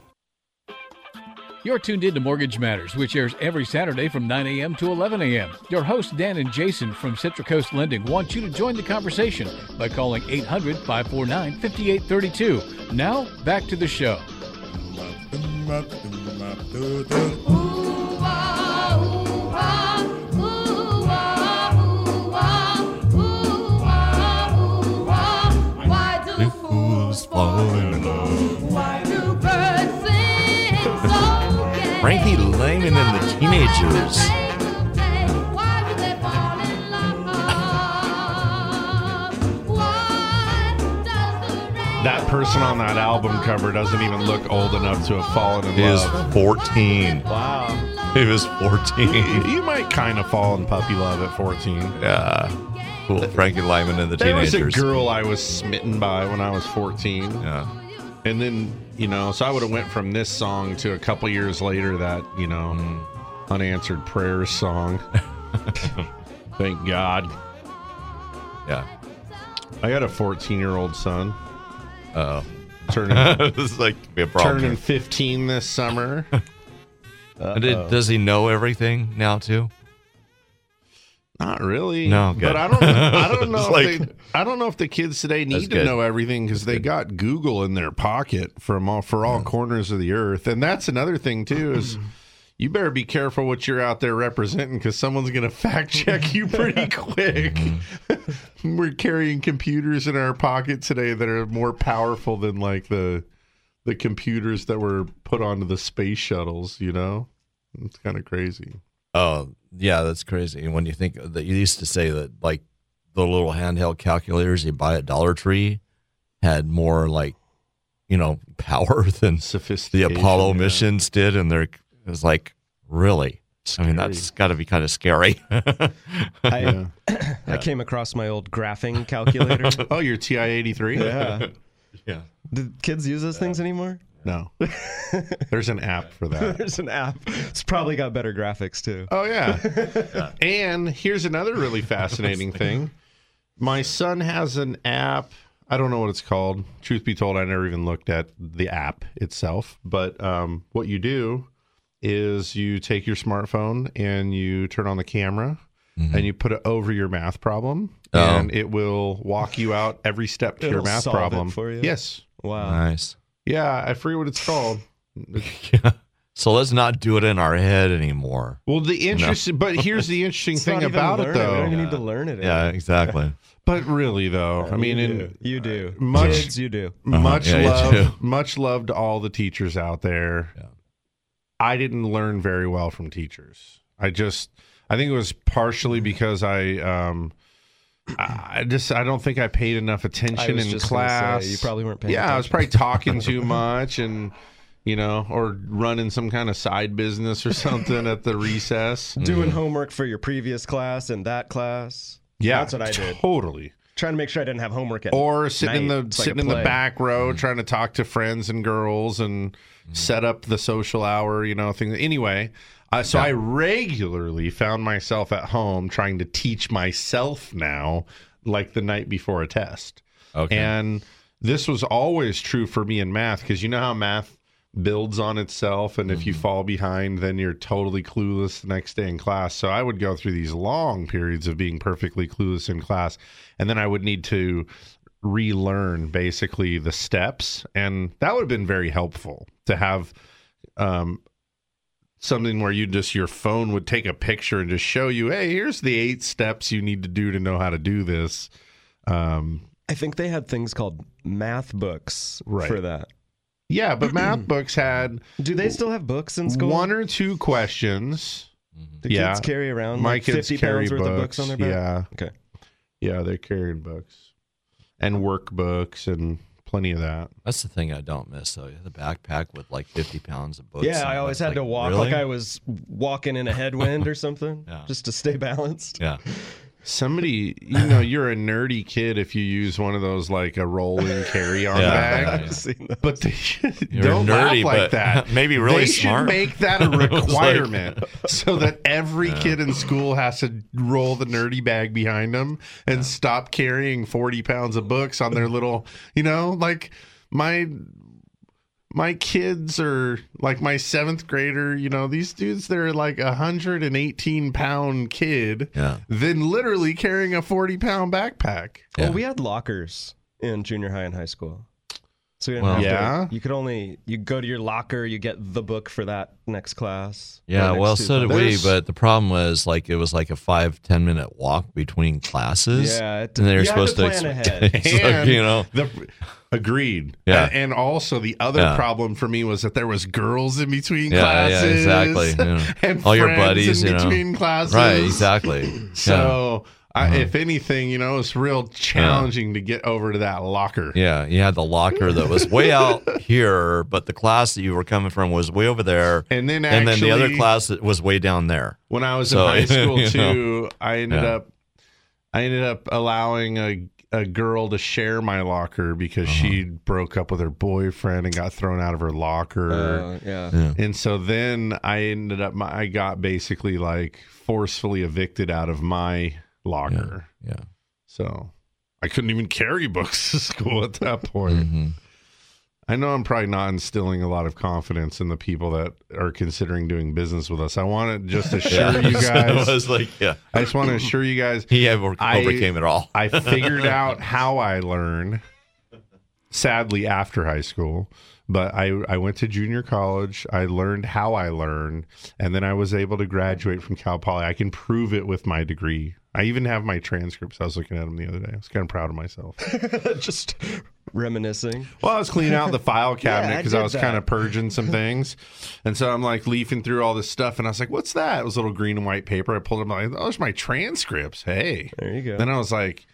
You're tuned in to Mortgage Matters, which airs every Saturday from 9 a.m. to 11 a.m. Your hosts, Dan and Jason from Central Coast Lending, want you to join the conversation by calling 800 549 5832. Now, back to the show. Fools fall Frankie Lymon and the Teenagers. Why do they fall in love? Why does the rain That person on that album cover doesn't even look old enough to have fallen in love. He is 14. Wow. He was 14. You might kind of fall in puppy love at 14. Yeah. Cool. Frankie Lymon and the There was Teenagers. a girl I was smitten by when I was 14. Yeah. And then, you know, so I would have went from this song to a couple years later that, you know, Mm. unanswered prayers song. Thank God. Yeah. I got a 14 year old son. Uh Turning, oh. this is like a problem. turning 15 this summer. Did- does he know everything now too? Not really. No, good. but I don't. I don't know. If like- they, I don't know if the kids today need to good. know everything because they got Google in their pocket from all for all corners of the earth, and that's another thing too. Is you better be careful what you're out there representing because someone's going to fact check you pretty quick. Mm-hmm. We're carrying computers in our pocket today that are more powerful than like the the computers that were put onto the space shuttles. You know, it's kind of crazy. Oh, yeah, that's crazy. And when you think that you used to say that like the little handheld calculators you buy at Dollar Tree had more like you know power than the Apollo yeah. missions did, and they're it was like really. I mean, that's got to be kind of scary. I, uh, I came across my old graphing calculator. Oh, your TI eighty three. yeah. yeah. Do kids use those things anymore? No. There's an app for that. There's an app. It's probably got better graphics too. Oh yeah. And here's another really fascinating thing. My son has an app. I don't know what it's called. Truth be told, I never even looked at the app itself. But um, what you do is you take your smartphone and you turn on the camera and you put it over your math problem, Oh. and it will walk you out every step to your It'll math solve it problem. for you? Yes. Wow. nice. Yeah, I forget what it's called. Yeah. So let's not do it in our head anymore. Well, the interesting, but here's the interesting It's thing not even about it, learn We though. don't even need to learn it. Yeah, exactly. But really, though, I mean, you in do. you do. much- Kids, you do. much Uh-huh. Yeah, you love, much love to all the teachers out there. Yeah. I didn't learn very well from teachers. I just, I think it was partially because I, um, I I just, I don't think I paid enough attention was in just gonna say, class. you probably weren't paying Yeah, I was probably talking too much and. You know, or running some kind of side business or something at the recess. Doing mm. homework for your previous class and that class. Yeah, That's what I did. Totally. Trying to make sure I didn't have homework at or sitting night. in the It's like a sitting in the back row mm. trying to talk to friends and girls and mm. set up the social hour you know thing anyway uh, so i regularly found myself at home trying to teach myself now like the night before a test. Okay. and this was always true for me in math because you know how math builds on itself and if you fall behind then you're totally clueless the next day in class. So i would go through these long periods of being perfectly clueless in class and then i would need to relearn basically the steps and that would have been very helpful to have um something where you just your phone would take a picture and just show you hey here's the eight steps you need to do to know how to do this um I think they had things called math books Right. for that. yeah but math books had Do they still have books in school? one or two questions Do yeah. kids carry around my like kids 50 carry pounds worth of books books on their back? yeah Okay. yeah they're carrying books and workbooks and plenty of that. That's the thing I don't miss though. The backpack with like 50 pounds of books. Yeah, I always It's had to walk really? like I was walking in a headwind or something, Yeah. just to stay balanced. Yeah. Somebody, you know, you're a nerdy kid if you use one of those like a rolling carry-on Yeah, bag. yeah, yeah. I've seen that. But they You're don't nerdy, laugh like but that. maybe really they smart. should make that a It was like- requirement so that every kid in school has to roll the nerdy bag behind them and stop carrying 40 pounds of books on their little, you know, like my my kids are like my seventh grader, you know, these dudes, they're like a 118 pound kid, Yeah. then literally carrying a 40 pound backpack. Yeah. Well, we had lockers in junior high and high school. So you didn't Well- have Yeah. to, you could only you go to your locker, you get the book for that next class. or Yeah, next well, two so did we, classes. but the problem was like it was like a five ten minute walk between classes. Yeah, it- and they were you had to supposed to, plan ahead. it's like, And you know, the agreed. Yeah. A- and also the other Yeah. problem for me was that there was girls in between Yeah, yeah, classes. exactly, you know. and All your friends buddies, in you know. between classes. right? Exactly. So, I, Uh-huh. if anything, you know, it's real challenging to get over to that locker. Yeah, you had the locker that was way out here, but the class that you were coming from was way over there, And then and then the other class was way down there. When I was So, in high school you know. too, I ended Yeah. up I ended up allowing a a girl to share my locker because Uh-huh. she broke up with her boyfriend and got thrown out of her locker. Uh, yeah. Yeah. And so then I ended up, I got basically like forcefully evicted out of my locker. Yeah. So I couldn't even carry books to school at that point. hmm I know I'm probably not instilling a lot of confidence in the people that are considering doing business with us. I want to just assure you So guys. it was like, yeah, I just want to assure you guys. he over- I- overcame it all. I figured out how I learn. Sadly, after high school, but I I went to junior college. I learned how I learn, and then I was able to graduate from Cal Poly. I can prove it with my degree. I even have my transcripts. I was looking at them the other day. I was kind of proud of myself. just reminiscing. Well, I was cleaning out the file cabinet I because I, did was that. kind of purging some things, and so I'm like leafing through all this stuff, and I was like, "What's that?" It was little green and white paper. I pulled it. them. Like, oh, there's my transcripts. Hey, There you go. Then I was like,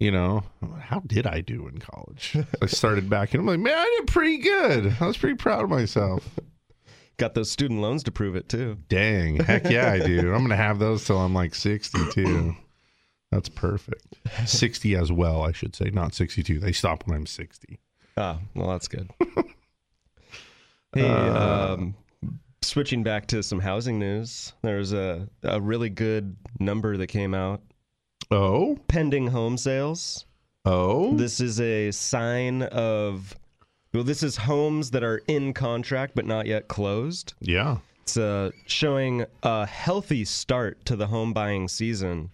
you know, how did I do in college? I started back, and I'm like, man, I did pretty good. I was pretty proud of myself. Got those student loans to prove it too. Dang, heck yeah, I do. I'm gonna have those till I'm like 62. That's perfect. 60 as well, I should say, not 62. They stop when I'm 60. Ah, well, that's good. hey, Uh, um, switching back to some housing news, there's a, a really good number that came out. Oh, Pending home sales. oh, This is a sign of, well, this is homes that are in contract but not yet closed. yeah. It's uh, showing a healthy start to the home buying season.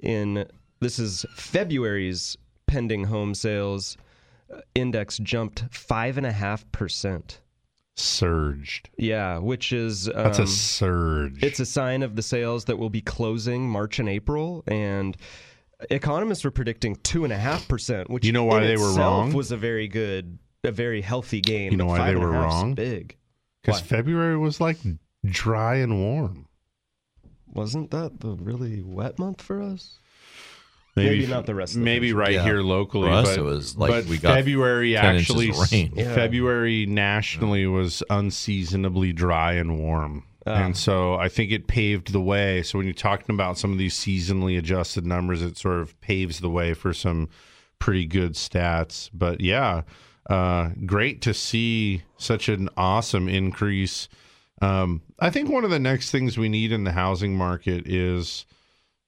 In this is February's pending home sales uh, index jumped five and a half percent. Surged. Yeah, which is um, That's a surge. it's a sign of the sales that will be closing March and April, and economists were predicting two and a half percent. Which You know why in they were wrong? Was a very good, a very healthy game. You know why five they and a were half's wrong? Big. because Why? February was like dry and warm. Wasn't that the really wet month for us? Maybe not the rest of the maybe country. right Yeah. here locally. For us, but, it was like but we got February 10 inches actually. of rain. Yeah. February nationally was unseasonably dry and warm. Ah. and so I think it paved the way. So when you're talking about some of these seasonally adjusted numbers, it sort of paves the way for some pretty good stats. But yeah, uh, great to see such an awesome increase. Um, I think one of the next things we need in the housing market is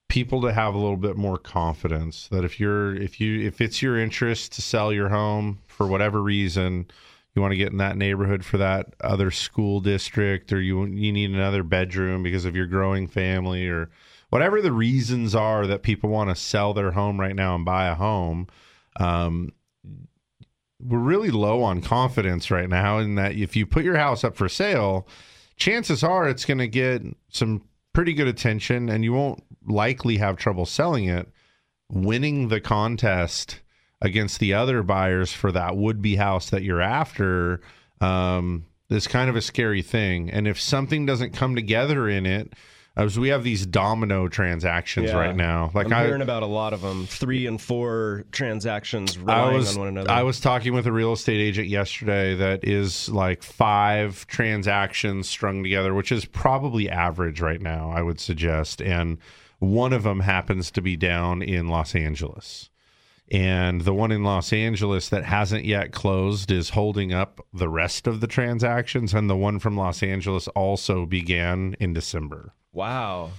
people to have a little bit more confidence that if you're if you if it's your interest to sell your home for whatever reason you want to get in that neighborhood for that other school district or you you need another bedroom because of your growing family or whatever the reasons are that people want to sell their home right now and buy a home um, we're really low on confidence right now in that if you put your house up for sale chances are it's going to get some pretty good attention and you won't likely have trouble selling it. Winning the contest against the other buyers for that would be house that you're after um, is kind of a scary thing. And if something doesn't come together in it Uh, as we have these domino transactions Yeah. right now. Like I'm I, hearing about a lot of them, three and four transactions I was on one another. I was talking with a real estate agent yesterday that is like five transactions strung together, which is probably average right now, I would suggest. And one of them happens to be down in Los Angeles. And the one in Los Angeles that hasn't yet closed is holding up the rest of the transactions. And the one from Los Angeles also began in December. Wow.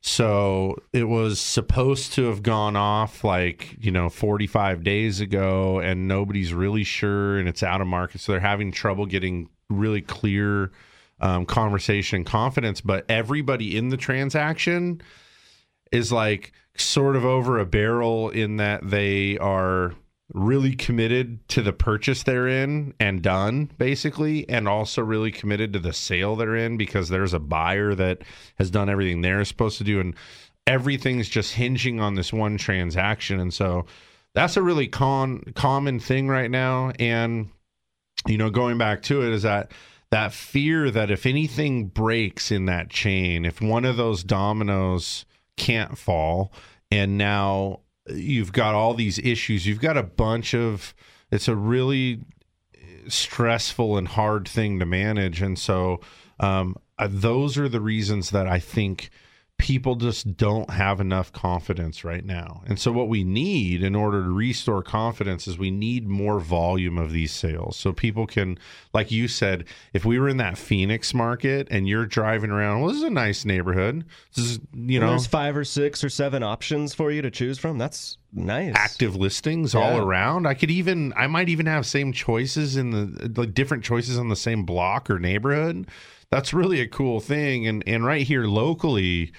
So it was supposed to have gone off like, you know, 45 days ago, and nobody's really sure, and it's out of market. So they're having trouble getting really clear um, conversation confidence. But everybody in the transaction is like sort of over a barrel in that they are really committed to the purchase they're in and done basically and also really committed to the sale they're in because there's a buyer that has done everything they're supposed to do and everything's just hinging on this one transaction. And so that's a really con- common thing right now. And you know going back to it is that that fear that if anything breaks in that chain if one of those dominoes can't fall and now you've got all these issues. You've got a bunch of it's a really stressful and hard thing to manage. And so um, uh, those are the reasons that i think people just don't have enough confidence right now and so what we need in order to restore confidence is we need more volume of these sales so people can like you said if we were in that phoenix market and you're driving around well this is a nice neighborhood this is you And know there's five or six or seven options for you to choose from. That's nice. active listings all around. I could even I might even have same choices in the like different choices on the same block or neighborhood. That's really a cool thing. And and right here locally,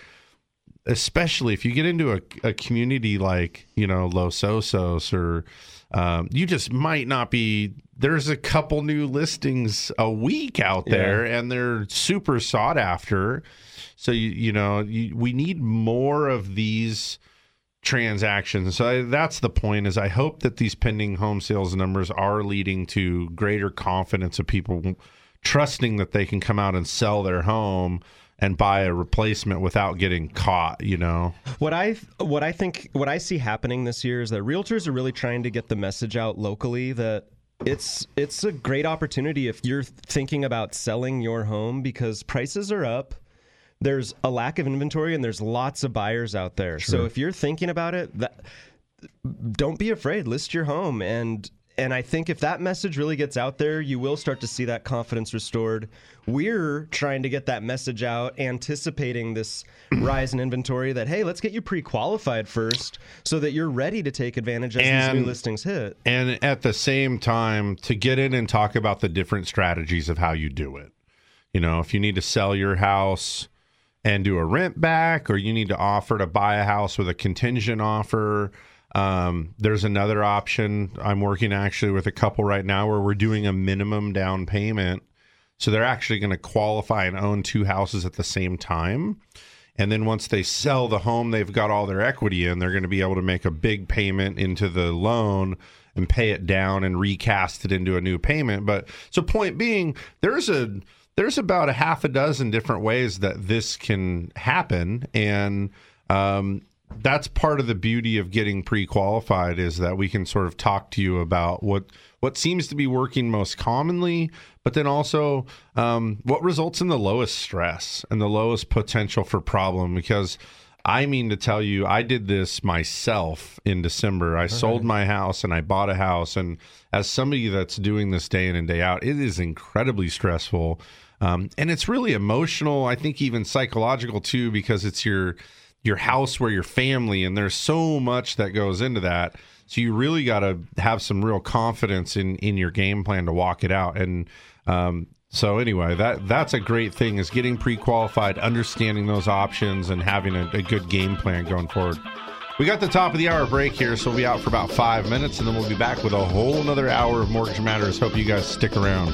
especially if you get into a, a community like you know Los Osos or um, you just might not be. There's a couple new listings a week out there, and they're super sought after. So you you know you, we need more of these transactions. So I, that's the point. Is I hope that these pending home sales numbers are leading to greater confidence of people trusting that they can come out and sell their home and buy a replacement without getting caught. You know. What I what I think what I see happening this year is that realtors are really trying to get the message out locally that it's it's a great opportunity if you're thinking about selling your home because prices are up. There's a lack of inventory and there's lots of buyers out there. So if you're thinking about it, that don't be afraid. List your home and and I think if that message really gets out there, you will start to see that confidence restored. We're trying to get that message out, anticipating this rise in inventory that, hey, let's get you pre qualified first so that you're ready to take advantage as these new listings hit. and at the same time to get in and talk about the different strategies of how you do it you know if you need to sell your house and do a rent back or you need to offer to buy a house with a contingent offer um, there's another option. I'm working actually with a couple right now where we're doing a minimum down payment. So they're actually going to qualify and own two houses at the same time. And then once they sell the home they've got all their equity in, they're going to be able to make a big payment into the loan and pay it down and recast it into a new payment. But so point being, there's a there's about a half a dozen different ways that this can happen. And um that's part of the beauty of getting pre-qualified is that we can sort of talk to you about what what seems to be working most commonly, but then also um, what results in the lowest stress and the lowest potential for problem. Because I mean to tell you, I did this myself in December. I sold my house and I bought a house, and as somebody that's doing this day in and day out, it is incredibly stressful. Um, and it's really emotional, I think even psychological too, because it's your your house where your family and there's so much that goes into that. So you really got to have some real confidence in in your game plan to walk it out. And um so anyway that that's a great thing is getting pre-qualified understanding those options and having a, a good game plan going forward. We got the top of the hour break here so we'll be out for about five minutes and then we'll be back with a whole another hour of mortgage matters. Hope you guys stick around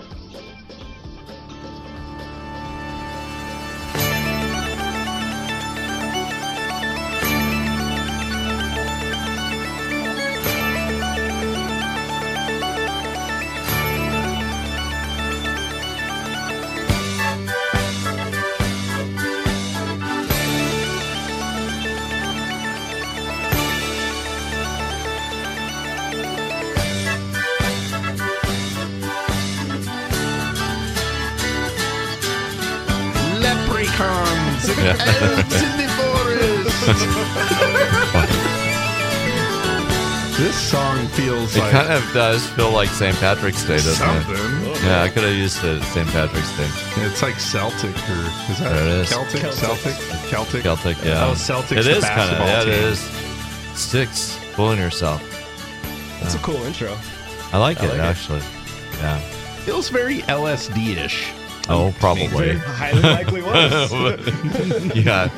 Does feel like St. Patrick's Day, doesn't something. it? Yeah, I could have used the St. Patrick's Day. It's like Celtic or is that There it is. Celtic? Celtic? Celtic? Celtic, yeah. Oh, Celtics. It the is kind of, yeah, it team. is. Sticks, fooling yourself. That's a cool intro. I like I it, like it. actually. Yeah. Feels very LSD-ish. Oh, probably. Highly likely was. yeah.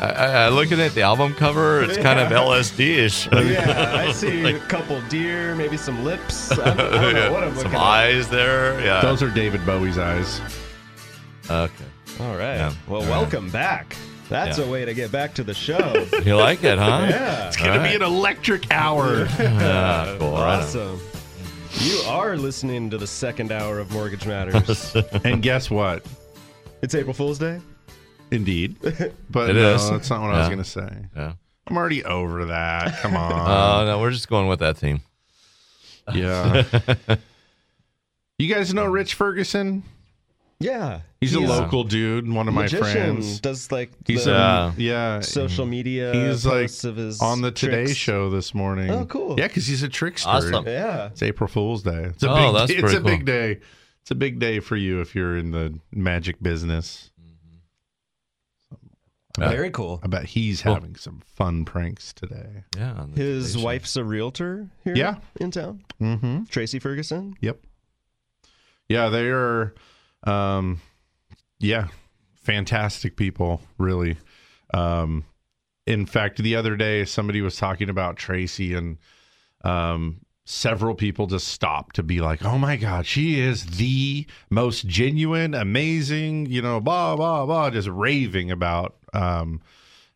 I, I, I looking at the album cover, it's kind of LSD-ish. yeah, I see a couple deer, maybe some lips. I don't, I don't know what I'm looking Some at. eyes there. Yeah. Those are David Bowie's eyes. Okay. All right. Yeah. Well, All right. welcome back. That's Yeah. a way to get back to the show. You like it, huh? Yeah. It's gonna be an electric hour. Yeah, cool. Awesome. You are listening to the second hour of Mortgage Matters. and guess what? it's April Fool's Day. Indeed. But It no, is. that's not what I was Yeah. gonna say. Yeah. I'm already over that. Come on. Oh, on. no, we're just going with that theme. yeah. You guys know Rich Ferguson? Yeah. He's, a local dude, one of my magician, friends. Does like He's the a, yeah. social media. He's like posts of his on the Today tricks. Show this morning. Oh, cool. Yeah, because he's a trickster. Awesome. Yeah. It's April Fool's Day. It's a Oh, big. that's it's pretty a big day. It's a big day for you if you're in the magic business. Yeah. Very cool. I bet he's Cool. having some fun pranks today. Yeah. His station. wife's a realtor here Yeah. in town. Mm-hmm. Tracy Ferguson. Yep. Yeah, they are. Um, yeah, fantastic people, really. Um, in fact, the other day somebody was talking about Tracy, and um, several people just stopped to be like, "Oh my God, she is the most genuine, amazing," you know, blah blah blah, just raving about um,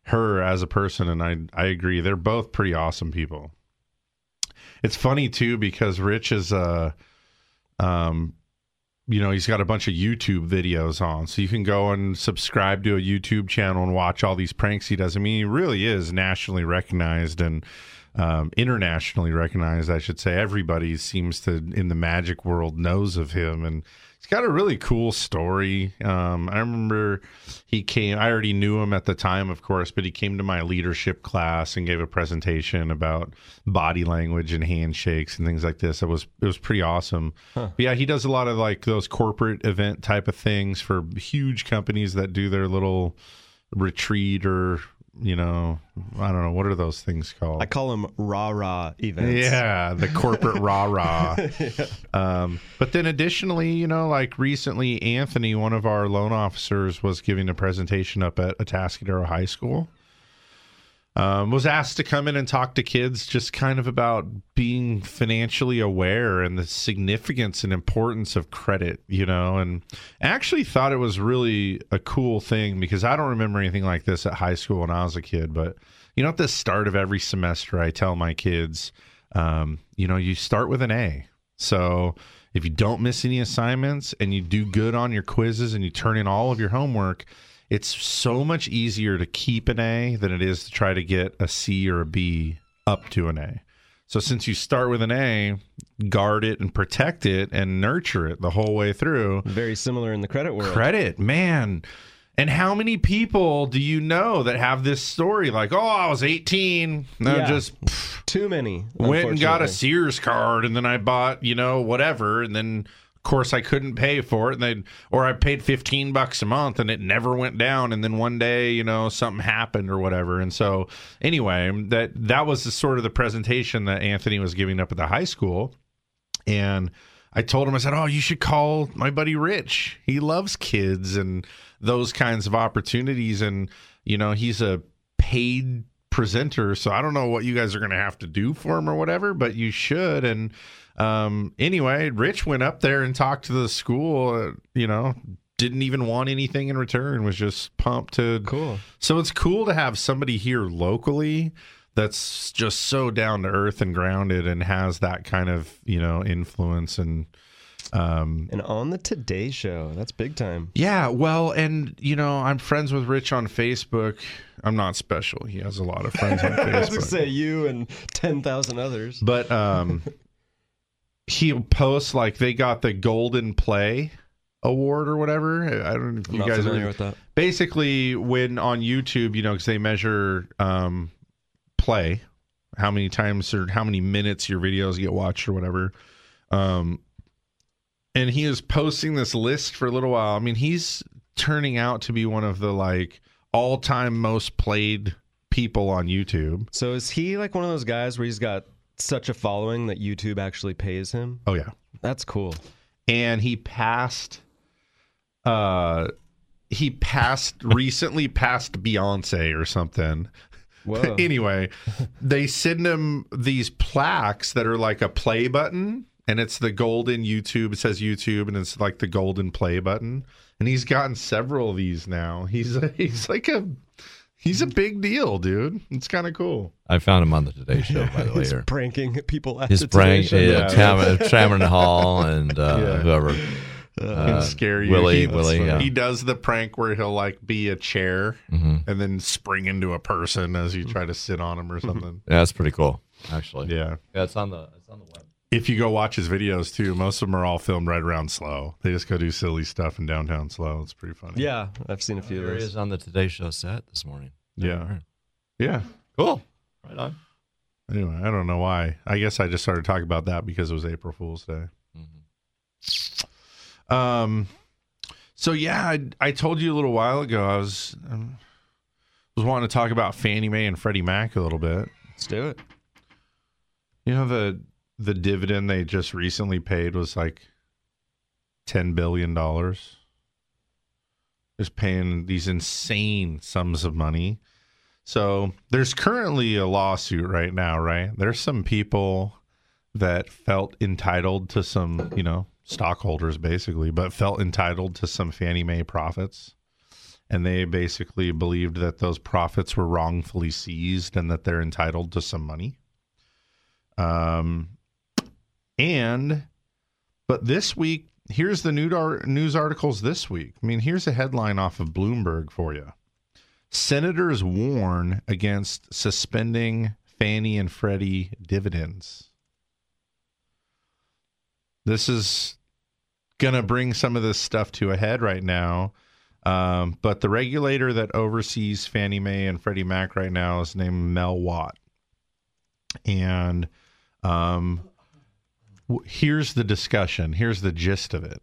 her as a person. And I I agree, they're both pretty awesome people. It's funny too because Rich is uh um you know he's got a bunch of YouTube videos on so you can go and subscribe to a YouTube channel and watch all these pranks he does. I mean he really is nationally recognized and um, internationally recognized, I should say. Everybody seems to in the magic world knows of him, and he's got a really cool story. Um, I remember he came. I already knew him at the time, of course, but he came to my leadership class and gave a presentation about body language and handshakes and things like this. It was it was pretty awesome. But yeah, he does a lot of like those corporate event type of things for huge companies that do their little retreat or you know I don't know what are those things called. I call them rah rah events. Yeah, the corporate rah rah. Um, but then additionally, you know, like recently, Anthony, one of our loan officers, was giving a presentation up at Atascadero High School. Um, was asked to come in and talk to kids just kind of about being financially aware and the significance and importance of credit, you know, and I actually thought it was really a cool thing because I don't remember anything like this at high school when I was a kid. But, you know, at the start of every semester, I tell my kids, um, you know, you start with an A. So if you don't miss any assignments and you do good on your quizzes and you turn in all of your homework, it's so much easier to keep an A than it is to try to get a C or a B up to an A. So since you start with an A, guard it and protect it and nurture it the whole way through. Very similar in the credit world. Credit, man. And how many people do you know that have this story like, oh, I was 18, and I Yeah. just Too many. went and got a. Sears card and then I bought, you know, whatever and then course I couldn't pay for it and they or I paid 15 bucks a month and it never went down and then one day, you know, something happened or whatever. And so anyway, that that was the sort of the presentation that Anthony was giving up at the high school and I told him, I said, "Oh, you should call my buddy Rich. He loves kids and those kinds of opportunities, and you know, he's a paid presenter. So I don't know what you guys are going to have to do for him or whatever, but you should." And um, anyway, Rich went up there and talked to the school. Uh, you know, didn't even want anything in return. Was just pumped to. Cool. So it's cool to have somebody here locally that's just so down to earth and grounded and has that kind of you know influence and um And on the Today Show, that's big time. yeah well and you know i'm friends with rich on facebook i'm not special he has a lot of friends on I was say you and ten thousand others. but um he'll post like they got the golden play award or whatever. I don't know if you Not guys familiar are with that. basically when on youtube you know because they measure um play how many times or how many minutes your videos get watched or whatever. Um and he was posting this list for a little while. I mean he's turning out to be one of the like all-time most played people on youtube. So is he like one of those guys where he's got such a following that YouTube actually pays him? oh yeah That's cool. and he passed uh he passed recently passed Beyonce or something. Whoa. anyway, they send him these plaques that are like a play button and it's the golden YouTube. It says YouTube and it's like the golden play button. And he's gotten several of these now. He's he's like a he's a big deal, dude. It's kind of cool. I found him on the Today Show, by the way. He's here. pranking people at His the Today prank, Show. yeah, Tam- Cameron Hall and uh, Yeah. whoever. Can Uh, scare you. Willie, he, Willie, yeah. he does the prank where he'll like be a chair Mhm. and then spring into a person as you try to sit on him or something. Yeah, that's pretty cool, actually. Yeah. Yeah, it's on the it's on the web. If you go watch his videos too, most of them are all filmed right around SLO. They just go do silly stuff in downtown SLO. It's pretty funny. Yeah, I've seen a few Here of he those. is on the Today Show set this morning. Yeah. Yeah. Cool. Right on. Anyway, I don't know why. I guess I just started talking about that because it was April Fool's Day. Um. So yeah, I, I told you a little while ago I was um, was wanting to talk about Fannie Mae and Freddie Mac a little bit. Let's do it. You know the the dividend they just recently paid was like ten billion dollars. Just paying these insane sums of money. So there's currently a lawsuit right now, right? There's some people that felt entitled to some, you know, stockholders basically, but felt entitled to some Fannie Mae profits. And they basically believed that those profits were wrongfully seized and that they're entitled to some money. Um, and, but this week, here's the new news articles this week. I mean, here's a headline off of Bloomberg for you. Senators warn against suspending Fannie and Freddie dividends. This is going to bring some of this stuff to a head right now. Um, but the regulator that oversees Fannie Mae and Freddie Mac right now is named Mel Watt. And um, here's the discussion. Here's the gist of it.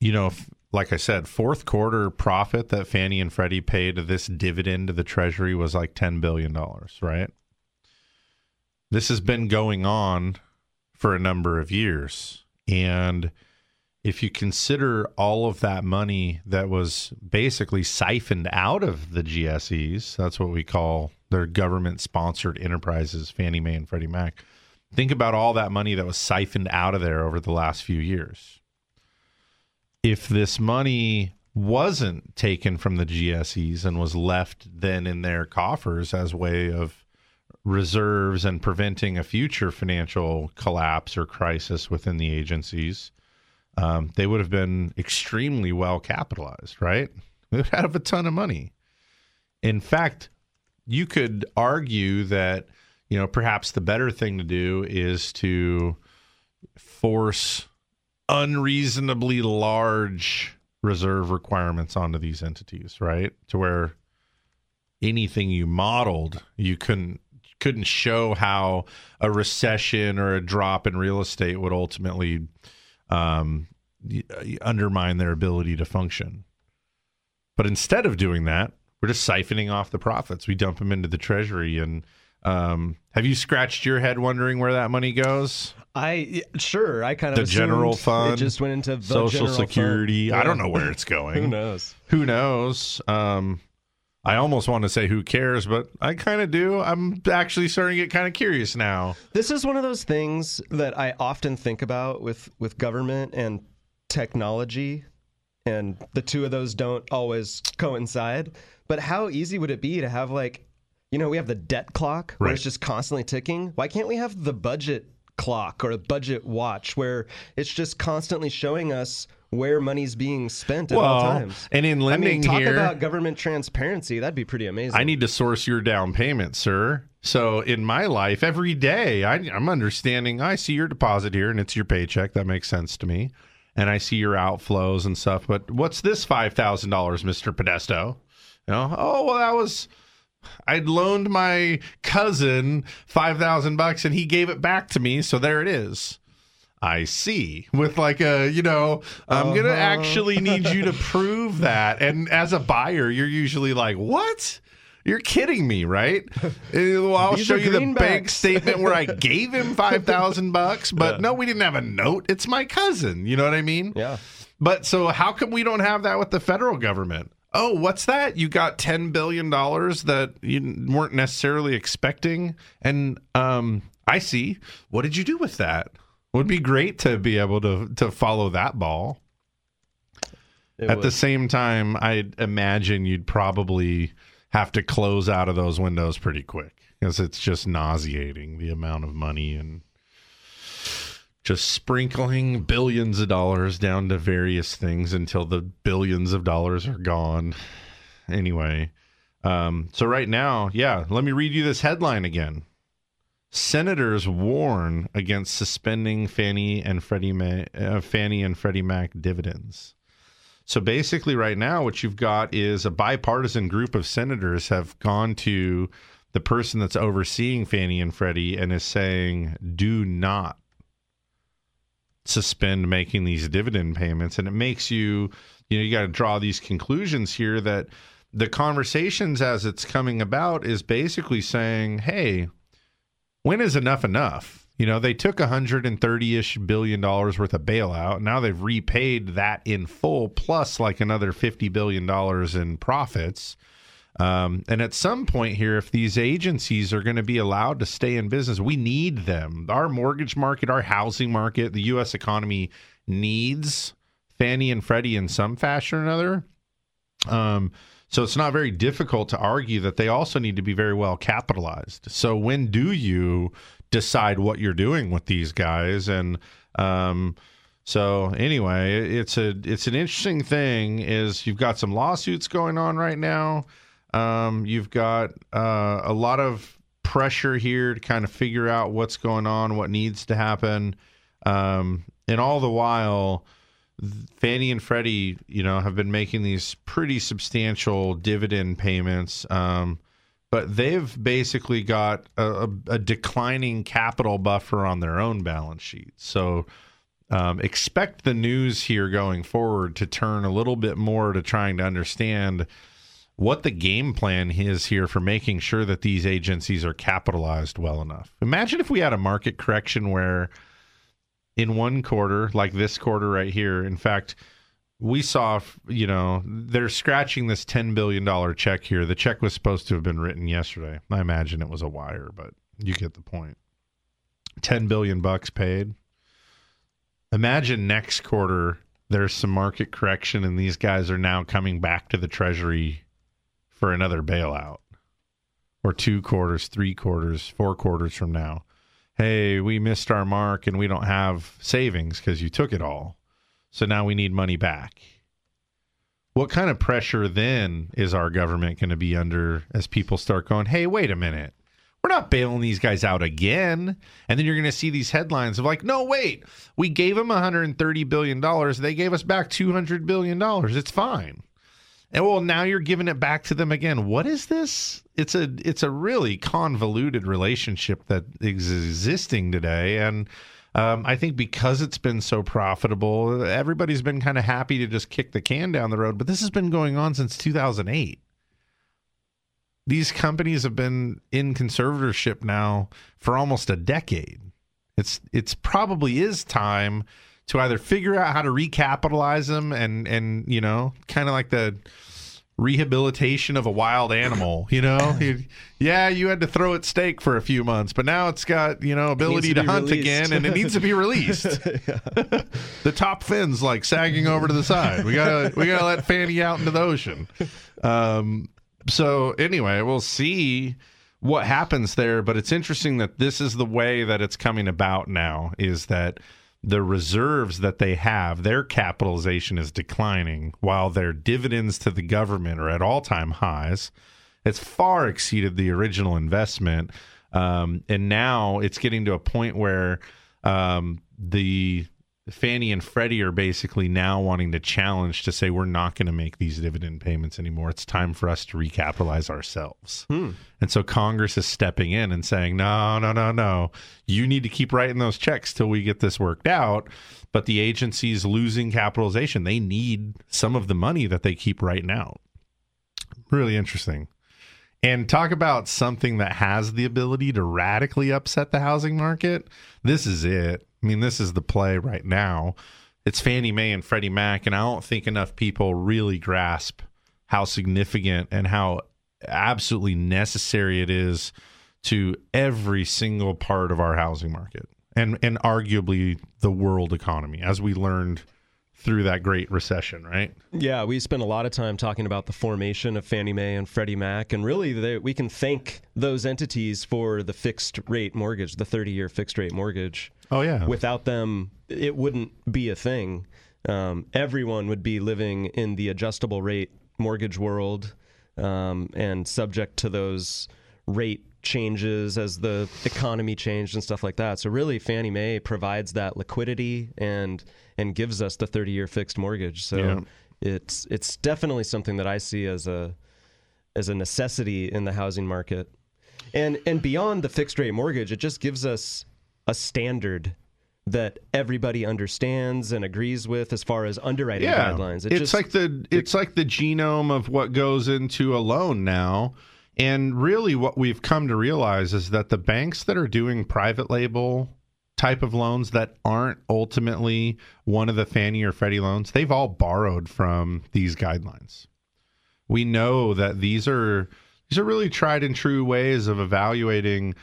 You know, f- like I said, fourth quarter profit that Fannie and Freddie paid this dividend to the Treasury was like $10 billion, right? This has been going on for a number of years. And if you consider all of that money that was basically siphoned out of the GSEs, that's what we call their government sponsored enterprises, Fannie Mae and Freddie Mac. Think about all that money that was siphoned out of there over the last few years. If this money wasn't taken from the GSEs and was left then in their coffers as way of reserves and preventing a future financial collapse or crisis within the agencies, um, they would have been extremely well capitalized, right? They would have a ton of money. In fact, you could argue that, you know, perhaps the better thing to do is to force unreasonably large reserve requirements onto these entities, right? To where anything you modeled, you couldn't couldn't show how a recession or a drop in real estate would ultimately um, undermine their ability to function. But instead of doing that, we're just siphoning off the profits. We dump them into the treasury and um, Have you scratched your head wondering where that money goes? I sure I kind of The general fund, It just went into the Social general Security. fund. I don't know where it's going. Who knows? Who knows? Um, I almost want to say who cares, but I kind of do. I'm actually starting to get kind of curious now. This is one of those things that I often think about with with government and technology, and the two of those don't always coincide. But how easy would it be to have like, you know, we have the debt clock where Right. it's just constantly ticking. Why can't we have the budget clock or a budget watch where it's just constantly showing us where money's being spent at all times? and in I lending mean, talk here- about government transparency. That'd be pretty amazing. I need to source your down payment, sir. So in my life, every day, I, I'm understanding. I see your deposit here, and it's your paycheck. That makes sense to me. And I see your outflows and stuff. But what's this five thousand dollars, Mister Podesto? You know, oh well, that was I'd loaned my cousin five thousand bucks, and he gave it back to me. So there it is. I see. With like a, you know, I'm gonna Uh-huh. actually need you to prove that. And as a buyer, you're usually like, what? You're kidding me, right? Well, I'll These show you the bank statement where I gave him five thousand bucks, but no, we didn't have a note. It's my cousin. You know what I mean? Yeah. But so how come we don't have that with the federal government? Oh, what's that? You got ten billion dollars that you weren't necessarily expecting, and um, I see. What did you do with that? Would be great to be able to to follow that ball. It At the same time, I imagine you'd probably have to close out of those windows pretty quick because it's just nauseating the amount of money and just sprinkling billions of dollars down to various things until the billions of dollars are gone. Anyway, um, so right now, yeah, let me read you this headline again. Senators warn against suspending Fannie and Freddie Ma- uh, Fannie and Freddie Mac dividends. So basically, right now, what you've got is a bipartisan group of senators have gone to the person that's overseeing Fannie and Freddie and is saying, "Do not suspend making these dividend payments." And it makes you, you know, you got to draw these conclusions here that the conversations as it's coming about is basically saying, "Hey, when is enough enough?" You know, they took 130-ish billion dollars worth of bailout. Now they've repaid that in full plus like another 50 billion dollars in profits. Um, and at some point here, if these agencies are going to be allowed to stay in business, we need them. Our mortgage market, our housing market, the U.S. economy needs Fannie and Freddie in some fashion or another. Um, so it's not very difficult to argue that they also need to be very well capitalized. So when do you decide what you're doing with these guys? And um, so anyway, it's a it's an interesting thing. Is you've got some lawsuits going on right now. Um, you've got uh, a lot of pressure here to kind of figure out what's going on, what needs to happen, um, and all the while. Fannie and Freddie, you know, have been making these pretty substantial dividend payments, um, but they've basically got a, a, declining capital buffer on their own balance sheet. So um, expect the news here going forward to turn a little bit more to trying to understand what the game plan is here for making sure that these agencies are capitalized well enough. Imagine if we had a market correction where in one quarter, like this quarter right here, in fact, we saw, you know, they're scratching this $10 billion check here. The check was supposed to have been written yesterday. I imagine it was a wire, but you get the point. 10 billion bucks paid. Imagine next quarter there's some market correction and these guys are now coming back to the treasury for another bailout. Or two quarters, three quarters, four quarters from now hey, we missed our mark and we don't have savings because you took it all. So now we need money back. What kind of pressure then is our government going to be under as people start going, hey, wait a minute. We're not bailing these guys out again. And then you're going to see these headlines of like, no, wait, we gave them $130 billion. They gave us back $200 billion. It's fine. And well, now you're giving it back to them again. What is this? It's a it's a really convoluted relationship that is existing today, and um, I think because it's been so profitable, everybody's been kind of happy to just kick the can down the road. But this has been going on since 2008. these companies have been in conservatorship now for almost a decade. It's it's probably is time to either figure out how to recapitalize them and and you know kind of like the rehabilitation of a wild animal you know? Yeah you had to throw it steak for a few months but now it's got you know ability to to, hunt released. again and it needs to be released. The top fins like sagging over to the side. We gotta we gotta let Fannie out into the ocean. Um so anyway we'll see what happens there but it's interesting that this is the way that it's coming about now is that the reserves that they have their capitalization is declining while their dividends to the government are at all-time highs. It's far exceeded the original investment. Um, and now it's getting to a point where um, the Fannie and Freddie are basically now wanting to challenge to say we're not going to make these dividend payments anymore. It's time for us to recapitalize ourselves. Hmm. And so Congress is stepping in and saying, no, no, no, no. You need to keep writing those checks till we get this worked out. But the agency's losing capitalization. They need some of the money that they keep writing out. Really interesting. And talk about something that has the ability to radically upset the housing market. This is it. I mean, this is the play right now. It's Fannie Mae and Freddie Mac, and I don't think enough people really grasp how significant and how absolutely necessary it is to every single part of our housing market and and arguably the world economy as we learned through that great recession, right? Yeah, we spent a lot of time talking about the formation of Fannie Mae and Freddie Mac, and really they, we can thank those entities for the fixed rate mortgage, the 30 year fixed rate mortgage. Oh yeah. Without them, it wouldn't be a thing. Um, everyone would be living in the adjustable rate mortgage world um, and subject to those rate changes as the economy changed and stuff like that. So really, Fannie Mae provides that liquidity and and gives us the 30 year fixed mortgage. So Yeah. it's it's definitely something that I see as a as a necessity in the housing market. And and beyond the fixed rate mortgage, it just gives us a standard that everybody understands and agrees with as far as underwriting guidelines. It it's just- like the it's like the genome of what goes into a loan now. And really what we've come to realize is that the banks that are doing private label type of loans that aren't ultimately one of the Fannie or Freddie loans, they've all borrowed from these guidelines. We know that these are these are really tried and true ways of evaluating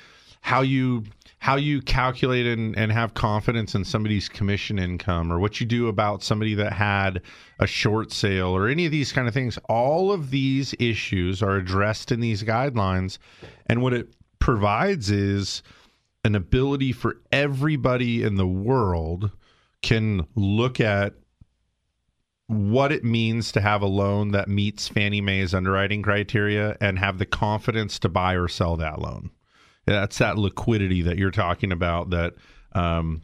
how you how you calculate and, and have confidence in somebody's commission income or what you do about somebody that had a short sale or any of these kind of things all of these issues are addressed in these guidelines and what it provides is an ability for everybody in the world can look at what it means to have a loan that meets Fannie Mae's underwriting criteria and have the confidence to buy or sell that loan. That's that liquidity that you're talking about that um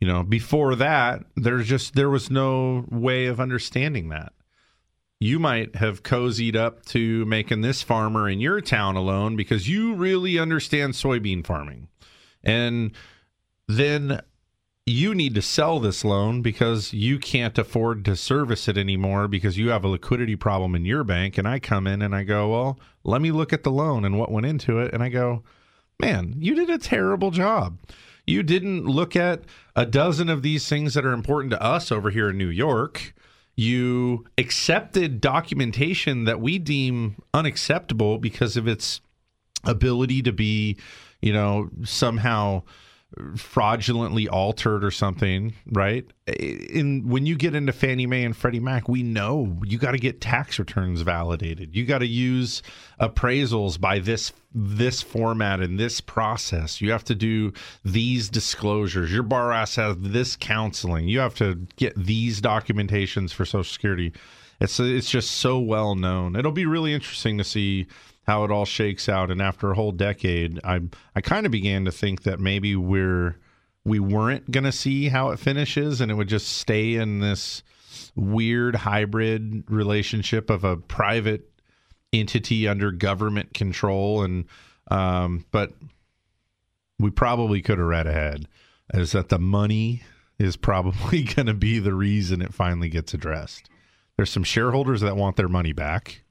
you know before that there's just there was no way of understanding that. You might have cozied up to making this farmer in your town a loan because you really understand soybean farming. And then you need to sell this loan because you can't afford to service it anymore because you have a liquidity problem in your bank. And I come in and I go, Well, let me look at the loan and what went into it. And I go, Man, you did a terrible job. You didn't look at a dozen of these things that are important to us over here in New York. You accepted documentation that we deem unacceptable because of its ability to be, you know, somehow fraudulently altered or something, right? In when you get into Fannie Mae and Freddie Mac, we know you got to get tax returns validated. You got to use appraisals by this this format and this process. You have to do these disclosures. Your bar ass has this counseling. You have to get these documentations for Social Security. It's it's just so well known. It'll be really interesting to see how it all shakes out. And after a whole decade, I I kind of began to think that maybe we're we weren't going to see how it finishes, and it would just stay in this weird hybrid relationship of a private entity under government control. And um, but we probably could have read ahead, is that the money is probably going to be the reason it finally gets addressed. There's some shareholders that want their money back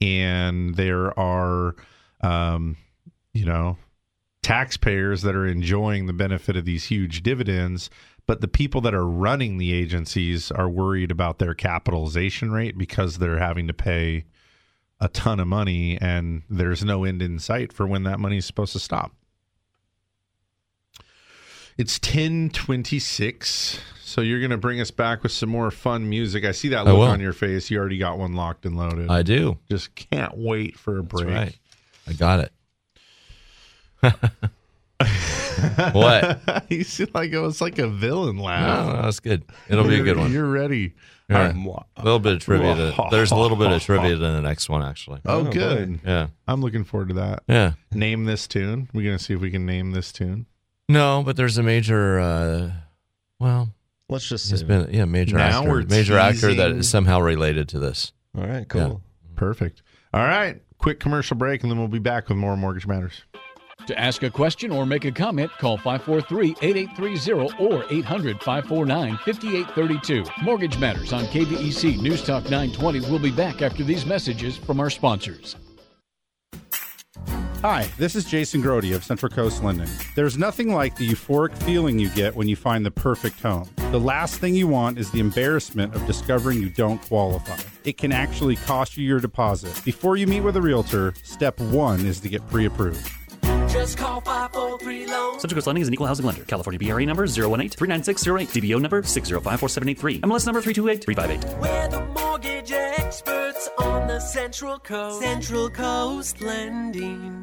and there are, um, you know, taxpayers that are enjoying the benefit of these huge dividends. But the people that are running the agencies are worried about their capitalization rate because they're having to pay a ton of money and there's no end in sight for when that money is supposed to stop. It's 1026. So you're going to bring us back with some more fun music. I see that look on your face. You already got one locked and loaded. I do. Just can't wait for a break. right. I got it. what? you see like it was like a villain laugh. No, no, that's good. It'll be a good one. You're ready. Yeah. A little bit of trivia. To, there's a little bit of trivia in the next one, actually. Oh, good. Yeah. I'm looking forward to that. Yeah. Name this tune. We're going to see if we can name this tune. No, but there's a major. Uh, well, let's just he's say been yeah major Now actor, we're major actor that is somehow related to this. All right, cool. Perfect. All right. Quick commercial break, and then we'll be back with more Mortgage Matters. To ask a question or make a comment, call 543 8830 or 800 549 5832. Mortgage Matters on KVEC News Talk 920 will be back after these messages from our sponsors. Hi, this is Jason Grody of Central Coast Lending. There's nothing like the euphoric feeling you get when you find the perfect home. The last thing you want is the embarrassment of discovering you don't qualify. It can actually cost you your deposit. Before you meet with a realtor, step one is to get pre approved. Just call 543 Loan. Central Coast Lending is an equal housing lender. California BRE number 018-39608. DBO number 6054783. MLS number 328358. We're the mortgage experts on the Central Coast. Central Coast Lending.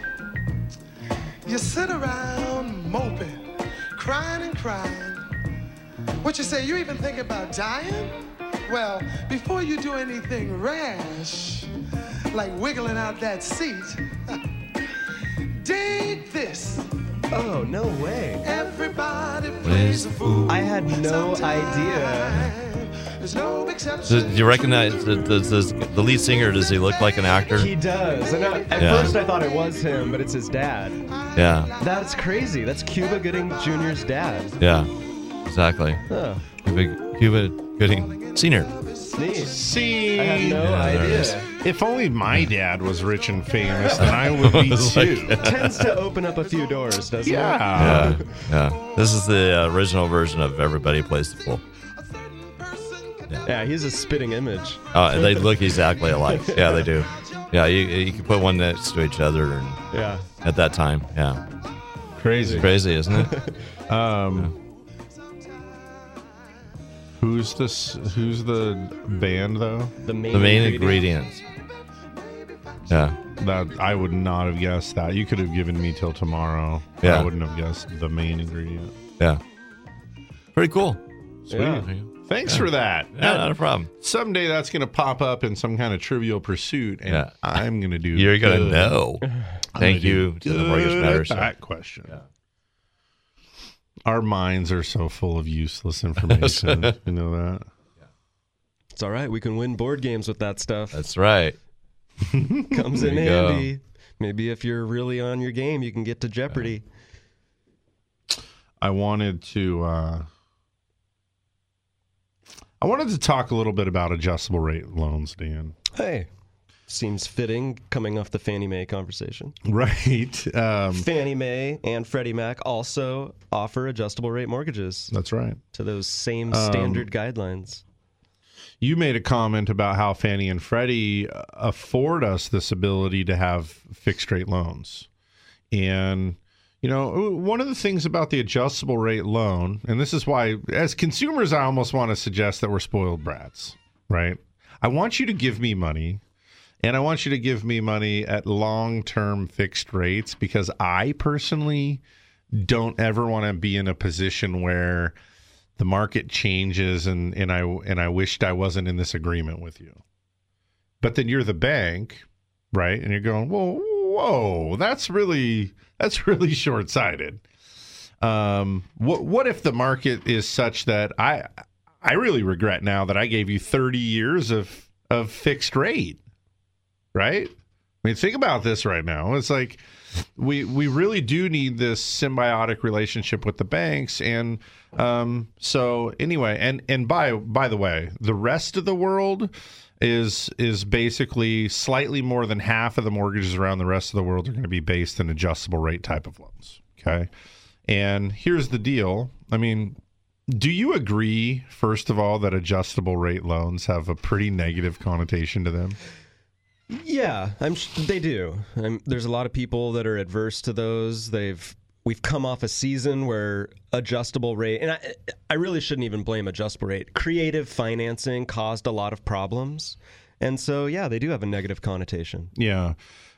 You sit around moping, crying and crying. What you say, you even think about dying? Well, before you do anything rash, like wiggling out that seat, dig this. Oh, no way. Everybody plays a fool. I had no idea. No exception. Do you recognize the, the, the, the lead singer? Does he look like an actor? He does. And I, at Yeah. first I thought it was him, but it's his dad. Yeah, That's crazy. That's Cuba Gooding Jr.'s dad. yeah, exactly. Huh. Cuba, Cuba Gooding Senior. See, I had no Yeah, there it is. idea. If only my dad was rich and famous, then I would be too. like- Tends to open up a few doors, doesn't Yeah. Yeah, yeah. This is the uh, original version of Everybody Plays the Fool. it? Yeah, he's a spitting image. Oh, and they look exactly alike. Yeah, they do. Yeah, you, you can put one next to each other, and Yeah. at that time, yeah, Crazy. crazy, isn't it? Um, who's this? Who's the band though? The main, the main ingredient. ingredients. Yeah, That I would not have guessed that. You could have given me till tomorrow. Yeah. I wouldn't have guessed the main ingredient. yeah. Pretty cool. Sweet. Yeah. Thanks for that. Yeah, not a problem. Someday that's going to pop up in some kind of trivial pursuit, and Yeah. I'm going to do. You're gonna good. know. I'm Thank gonna you do to the Mortgage good Matters. at That question. Our minds are so full of useless information. you know that. It's all right. We can win board games with that stuff. That's right. Comes There in you go. handy. Maybe if you're really on your game, you can get to Jeopardy. I wanted to uh I wanted to talk a little bit about adjustable rate loans, Dan. Hey, seems fitting coming off the Fannie Mae conversation. Right. Um Fannie Mae and Freddie Mac also offer adjustable rate mortgages That's right. to those same Um, standard guidelines. You made a comment about how Fannie and Freddie uh, afford us this ability to have fixed rate loans. And, you know, one of the things about the adjustable rate loan, and this is why, as consumers, I almost want to suggest that we're spoiled brats, right? I want you to give me money, and I want you to give me money at long term fixed rates because I personally don't ever want to be in a position where the market changes and and I and I wished I wasn't in this agreement with you. But then you're the bank, right? And you're going, "Whoa, whoa, that's really that's really short-sighted." Um what what if the market is such that I I really regret now that I gave you 30 years of of fixed rate. Right? I mean, think about this right now. It's like we we really do need this symbiotic relationship with the banks, and um, so anyway, and and by by the way, the rest of the world is is basically slightly more than half of the mortgages around the rest of the world are going to be based in adjustable rate type of loans. Okay, and here's the deal. I mean, do you agree, first of all, that adjustable rate loans have a pretty negative connotation to them? Yeah, I'm. They do. i there's a lot of people that are adverse to those. They've. We've come off a season where adjustable rate, and I, I really shouldn't even blame adjustable rate. Creative financing caused a lot of problems, and so yeah, they do have a negative connotation. Yeah.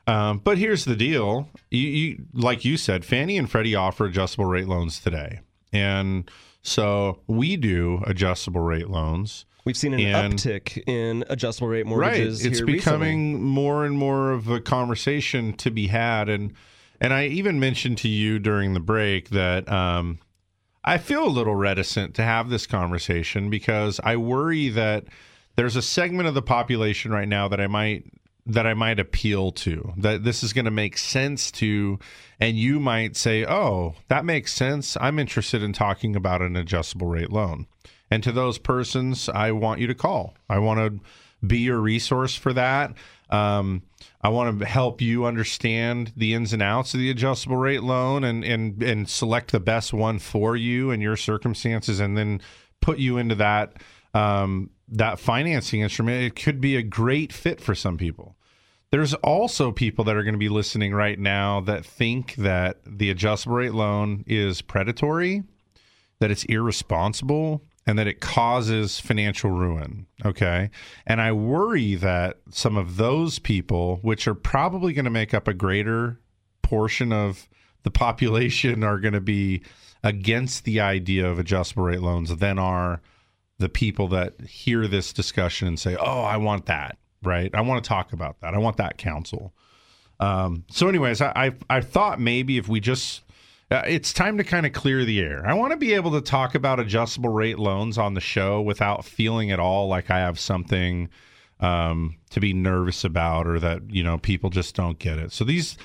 Um, but here's the deal. You, you, like you said, Fannie and Freddie offer adjustable rate loans today. And so we do adjustable rate loans. We've seen an And- uptick in adjustable rate mortgages. Right. It's becoming recently. more and more of a conversation to be had. And and I even mentioned to you during the break that um, I feel a little reticent to have this conversation because I worry that there's a segment of the population right now that I might that I might appeal to that this is going to make sense to and you might say oh that makes sense. I'm interested in talking about an adjustable rate loan. And to those persons I want you to call. I want to be your resource for that um, I want to help you understand the ins and outs of the adjustable rate loan and and and select the best one for you and your circumstances and then put you into that um, that financing instrument. It could be a great fit for some people. There's also people that are going to be listening right now that think that the adjustable rate loan is predatory that it's irresponsible and that it causes financial ruin. Okay. And I worry that some of those people, which are probably going to make up a greater portion of the population, are going to be against the idea of adjustable rate loans than are the people that hear this discussion and say, oh, I want that. Right. I want to talk about that. I want that counsel. Um, so, anyways, I, I I thought maybe if we just uh, it's time to kind of clear the air. I want to be able to talk about adjustable rate loans on the show without feeling at all like I have something um, to be nervous about or that you know people just don't get it. So these,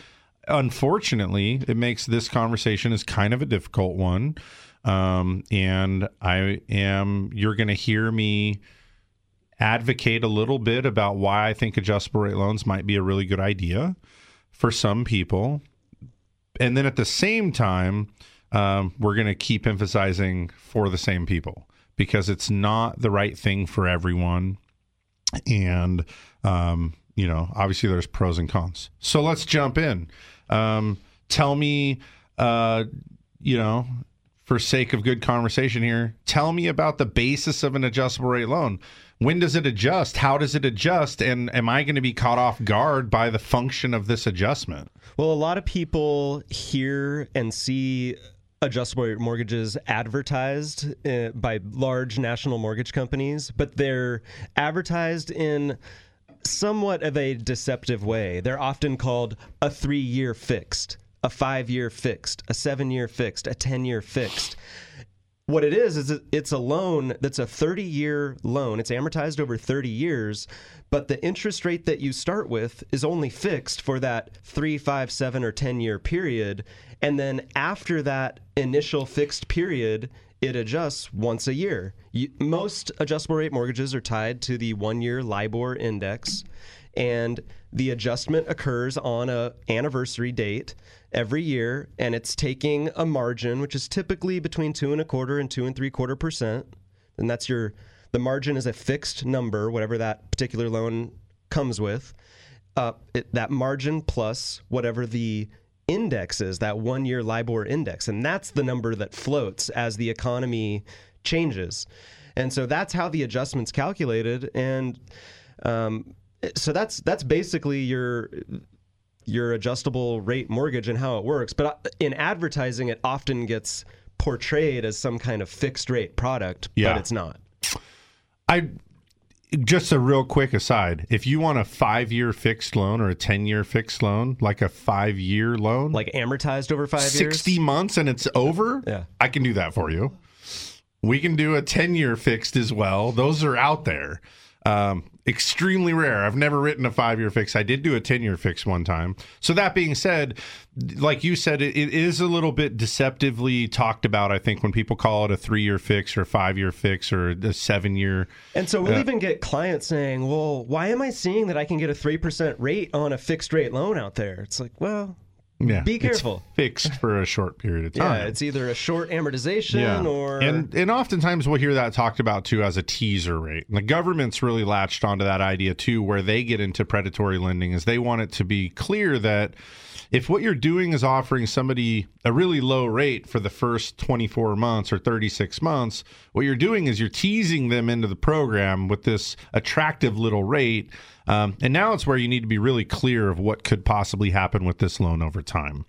unfortunately, it makes this conversation is kind of a difficult one, um, and I am you're going to hear me advocate a little bit about why I think adjustable rate loans might be a really good idea for some people. And then at the same time, um, we're going to keep emphasizing for the same people because it's not the right thing for everyone. And, um, you know, obviously there's pros and cons. So let's jump in. Um, tell me, uh, you know, for sake of good conversation here, tell me about the basis of an adjustable rate loan. When does it adjust? How does it adjust? And am I going to be caught off guard by the function of this adjustment? Well, a lot of people hear and see adjustable mortgages advertised uh, by large national mortgage companies, but they're advertised in somewhat of a deceptive way. They're often called a three year fixed, a five year fixed, a seven year fixed, a 10 year fixed. What it is is it's a loan that's a 30 year loan. It's amortized over 30 years, but the interest rate that you start with is only fixed for that three, five, seven, or 10 year period. And then after that initial fixed period, it adjusts once a year. You, most adjustable rate mortgages are tied to the one year LIBOR index, and the adjustment occurs on a anniversary date every year, and it's taking a margin, which is typically between two and a quarter and two and three quarter percent, and that's your the margin is a fixed number, whatever that particular loan comes with. Uh, it, that margin plus whatever the index is, that one year LIBOR index. And that's the number that floats as the economy changes. And so that's how the adjustment's calculated. And um, so that's that's basically your your adjustable rate mortgage and how it works. But uh, in advertising, it often gets portrayed as some kind of fixed rate product, Yeah. but it's not. I just a real quick aside. If you want a five year fixed loan or a ten year fixed loan, like a five year loan, like amortized over five years, sixty months and it's over, yeah, I can do that for you. We can do a ten year fixed as well. Those are out there. Um, extremely rare. I've never written a five year fix. I did do a 10 year fix one time. So, that being said, like you said, it, it is a little bit deceptively talked about, I think, when people call it a three year fix or a five year fix or a seven year. And so we'll Uh, even get clients saying, well, why am I seeing that I can get a 3% rate on a fixed rate loan out there? It's like, well, yeah, be it's careful. fixed for a short period of time. Yeah, it's either a short amortization or. and and oftentimes we'll hear that talked about too as a teaser rate. And the government's really latched onto that idea too, where they get into predatory lending, is they want it to be clear that if what you're doing is offering somebody a really low rate for the first 24 months or 36 months, what you're doing is you're teasing them into the program with this attractive little rate. Um, and now it's where you need to be really clear of what could possibly happen with this loan over time.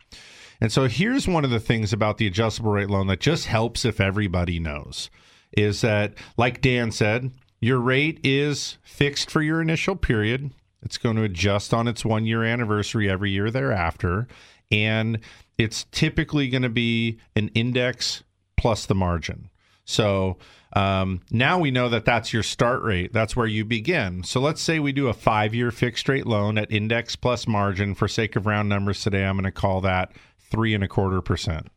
And so here's one of the things about the adjustable rate loan that just helps if everybody knows is that, like Dan said, your rate is fixed for your initial period. It's going to adjust on its one year anniversary every year thereafter. And it's typically going to be an index plus the margin. So um, now we know that that's your start rate. That's where you begin. So let's say we do a five year fixed rate loan at index plus margin. For sake of round numbers today, I'm going to call that three and a quarter percent.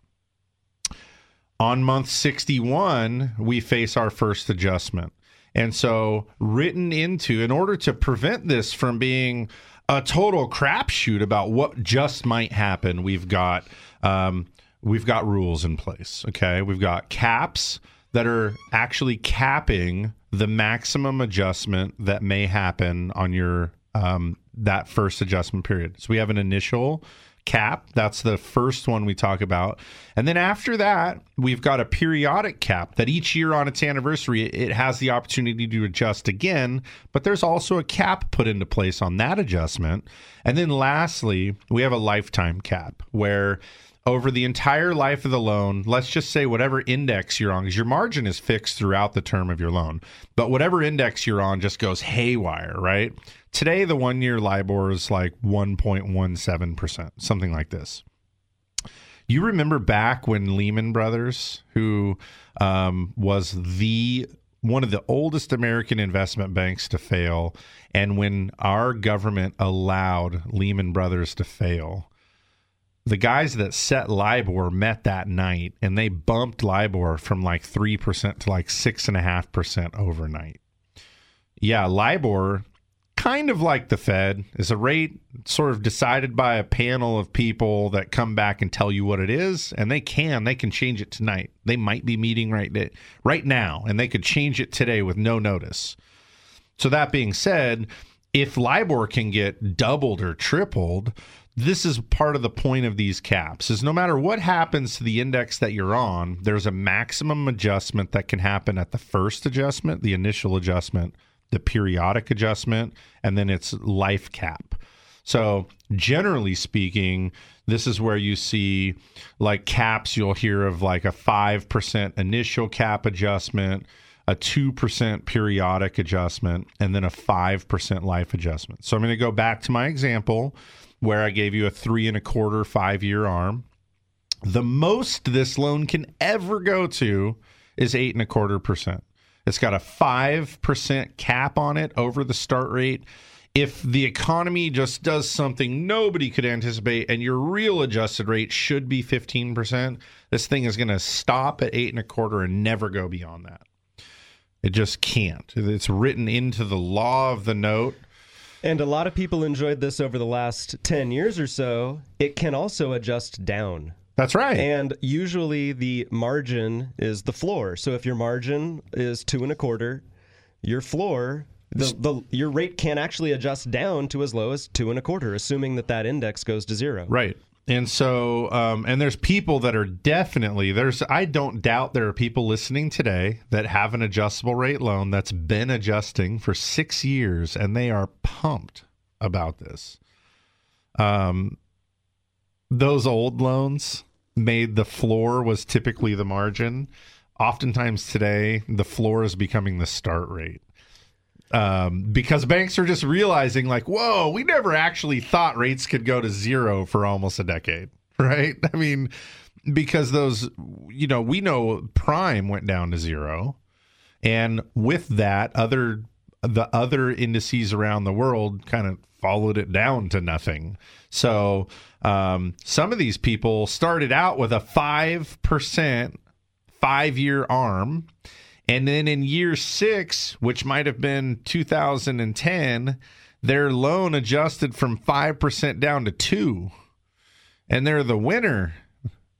On month 61, we face our first adjustment. And so, written into, in order to prevent this from being a total crapshoot about what just might happen, we've got um, we've got rules in place. Okay, we've got caps that are actually capping the maximum adjustment that may happen on your um, that first adjustment period. So we have an initial cap. That's the first one we talk about. And then after that, we've got a periodic cap that each year on its anniversary, it has the opportunity to adjust again. But there's also a cap put into place on that adjustment. And then lastly, we have a lifetime cap where over the entire life of the loan, let's just say whatever index you're on, because your margin is fixed throughout the term of your loan, but whatever index you're on just goes haywire, right? Today, the one year LIBOR is like 1.17%, something like this. You remember back when Lehman Brothers, who um, was the one of the oldest American investment banks to fail, and when our government allowed Lehman Brothers to fail, the guys that set LIBOR met that night and they bumped LIBOR from like 3% to like 6.5% overnight. Yeah, LIBOR, kind of like the Fed, is a rate sort of decided by a panel of people that come back and tell you what it is. And they can, they can change it tonight. They might be meeting right, right now and they could change it today with no notice. So, that being said, if LIBOR can get doubled or tripled, this is part of the point of these caps is no matter what happens to the index that you're on there's a maximum adjustment that can happen at the first adjustment the initial adjustment the periodic adjustment and then its life cap. So generally speaking this is where you see like caps you'll hear of like a 5% initial cap adjustment a 2% periodic adjustment and then a 5% life adjustment. So i'm going to go back to my example where I gave you a three and a quarter, five year arm. The most this loan can ever go to is eight and a quarter percent. It's got a five percent cap on it over the start rate. If the economy just does something nobody could anticipate and your real adjusted rate should be 15%, this thing is going to stop at eight and a quarter and never go beyond that. It just can't. It's written into the law of the note. And a lot of people enjoyed this over the last 10 years or so. It can also adjust down. That's right. And usually the margin is the floor. So if your margin is two and a quarter, your floor, the, the your rate can actually adjust down to as low as two and a quarter, assuming that that index goes to zero. Right. And so, um, and there's people that are definitely there's. I don't doubt there are people listening today that have an adjustable rate loan that's been adjusting for six years, and they are pumped about this. Um, those old loans made the floor was typically the margin. Oftentimes today, the floor is becoming the start rate. Um, because banks are just realizing, like, whoa, we never actually thought rates could go to zero for almost a decade, right? I mean, because those, you know, we know prime went down to zero. And with that, other the other indices around the world kind of followed it down to nothing. So um, some of these people started out with a five percent five year arm. And then in year six, which might have been 2010, their loan adjusted from 5% down to 2 And they're the winner.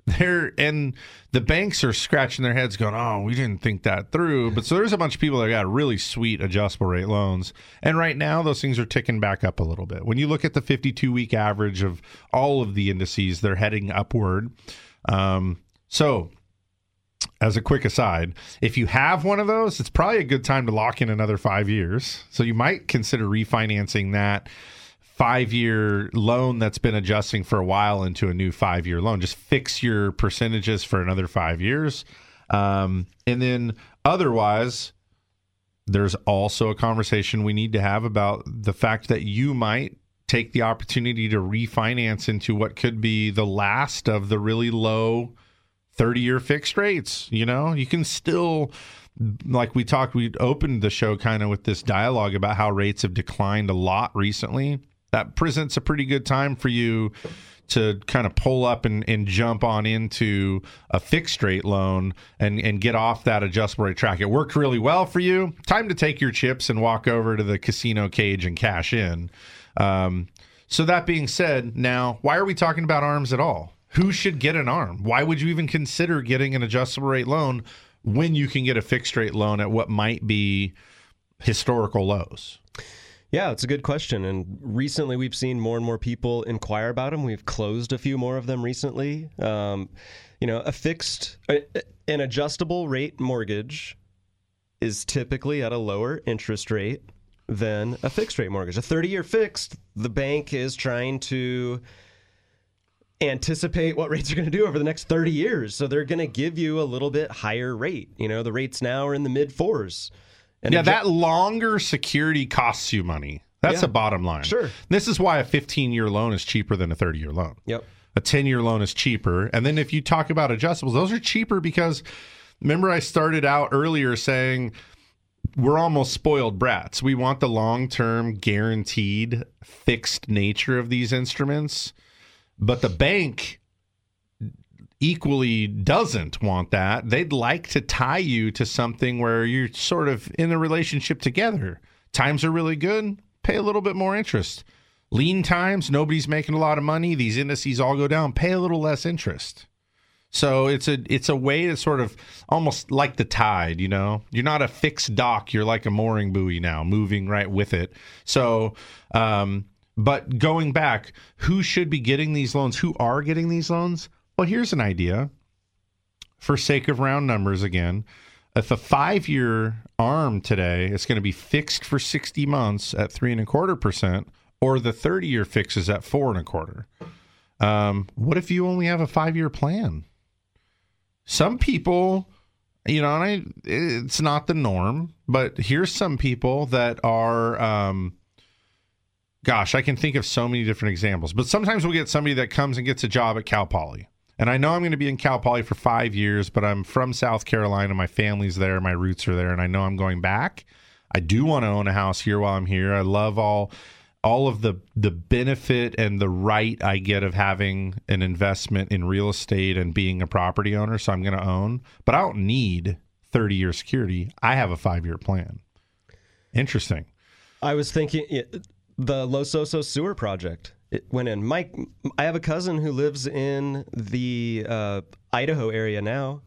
They're, and the banks are scratching their heads going, oh, we didn't think that through. But so there's a bunch of people that got really sweet adjustable rate loans. And right now, those things are ticking back up a little bit. When you look at the 52 week average of all of the indices, they're heading upward. Um, so as a quick aside, if you have one of those, it's probably a good time to lock in another five years. So you might consider refinancing that five year loan that's been adjusting for a while into a new five year loan. Just fix your percentages for another five years. Um, and then otherwise, there's also a conversation we need to have about the fact that you might take the opportunity to refinance into what could be the last of the really low 30 year fixed rates. You know, you can still, like we talked, we opened the show kind of with this dialogue about how rates have declined a lot recently. That presents a pretty good time for you to kind of pull up and, and jump on into a fixed rate loan and, and get off that adjustable rate track. It worked really well for you. Time to take your chips and walk over to the casino cage and cash in. Um, so, that being said, now, why are we talking about arms at all? Who should get an arm? Why would you even consider getting an adjustable rate loan when you can get a fixed rate loan at what might be historical lows? Yeah, it's a good question. And recently we've seen more and more people inquire about them. We've closed a few more of them recently. Um, you know, a fixed, an adjustable rate mortgage is typically at a lower interest rate than a fixed rate mortgage. A 30 year fixed, the bank is trying to anticipate what rates are going to do over the next 30 years. So they're going to give you a little bit higher rate. You know, the rates now are in the mid fours. And yeah, that longer security costs you money. That's Yeah. the bottom line. Sure. This is why a 15 year loan is cheaper than a 30 year loan. Yep. A 10 year loan is cheaper. And then if you talk about adjustables, those are cheaper because remember, I started out earlier saying we're almost spoiled brats. We want the long term, guaranteed, fixed nature of these instruments. But the bank equally doesn't want that. They'd like to tie you to something where you're sort of in a relationship together. Times are really good, pay a little bit more interest. Lean times, nobody's making a lot of money, these indices all go down, pay a little less interest. So it's a it's a way to sort of almost like the tide, you know. You're not a fixed dock, you're like a mooring buoy now, moving right with it. So um but going back, who should be getting these loans? Who are getting these loans? Well, here's an idea. For sake of round numbers again, if a five year arm today is going to be fixed for 60 months at three and a quarter percent, or the 30 year fix is at four and a quarter. Um, what if you only have a five year plan? Some people, you know, I, it's not the norm, but here's some people that are, um, gosh, I can think of so many different examples. But sometimes we'll get somebody that comes and gets a job at Cal Poly And I know I'm going to be in Cal Poly for five years, but I'm from South Carolina. My family's there, my roots are there, and I know I'm going back. I do want to own a house here while I'm here. I love all all of the the benefit and the right I get of having an investment in real estate and being a property owner. So I'm going to own, but I don't need 30 year security. I have a five year plan. Interesting. I was thinking the Los Osos sewer project. It went in. Mike, I have a cousin who lives in the uh, Idaho area now.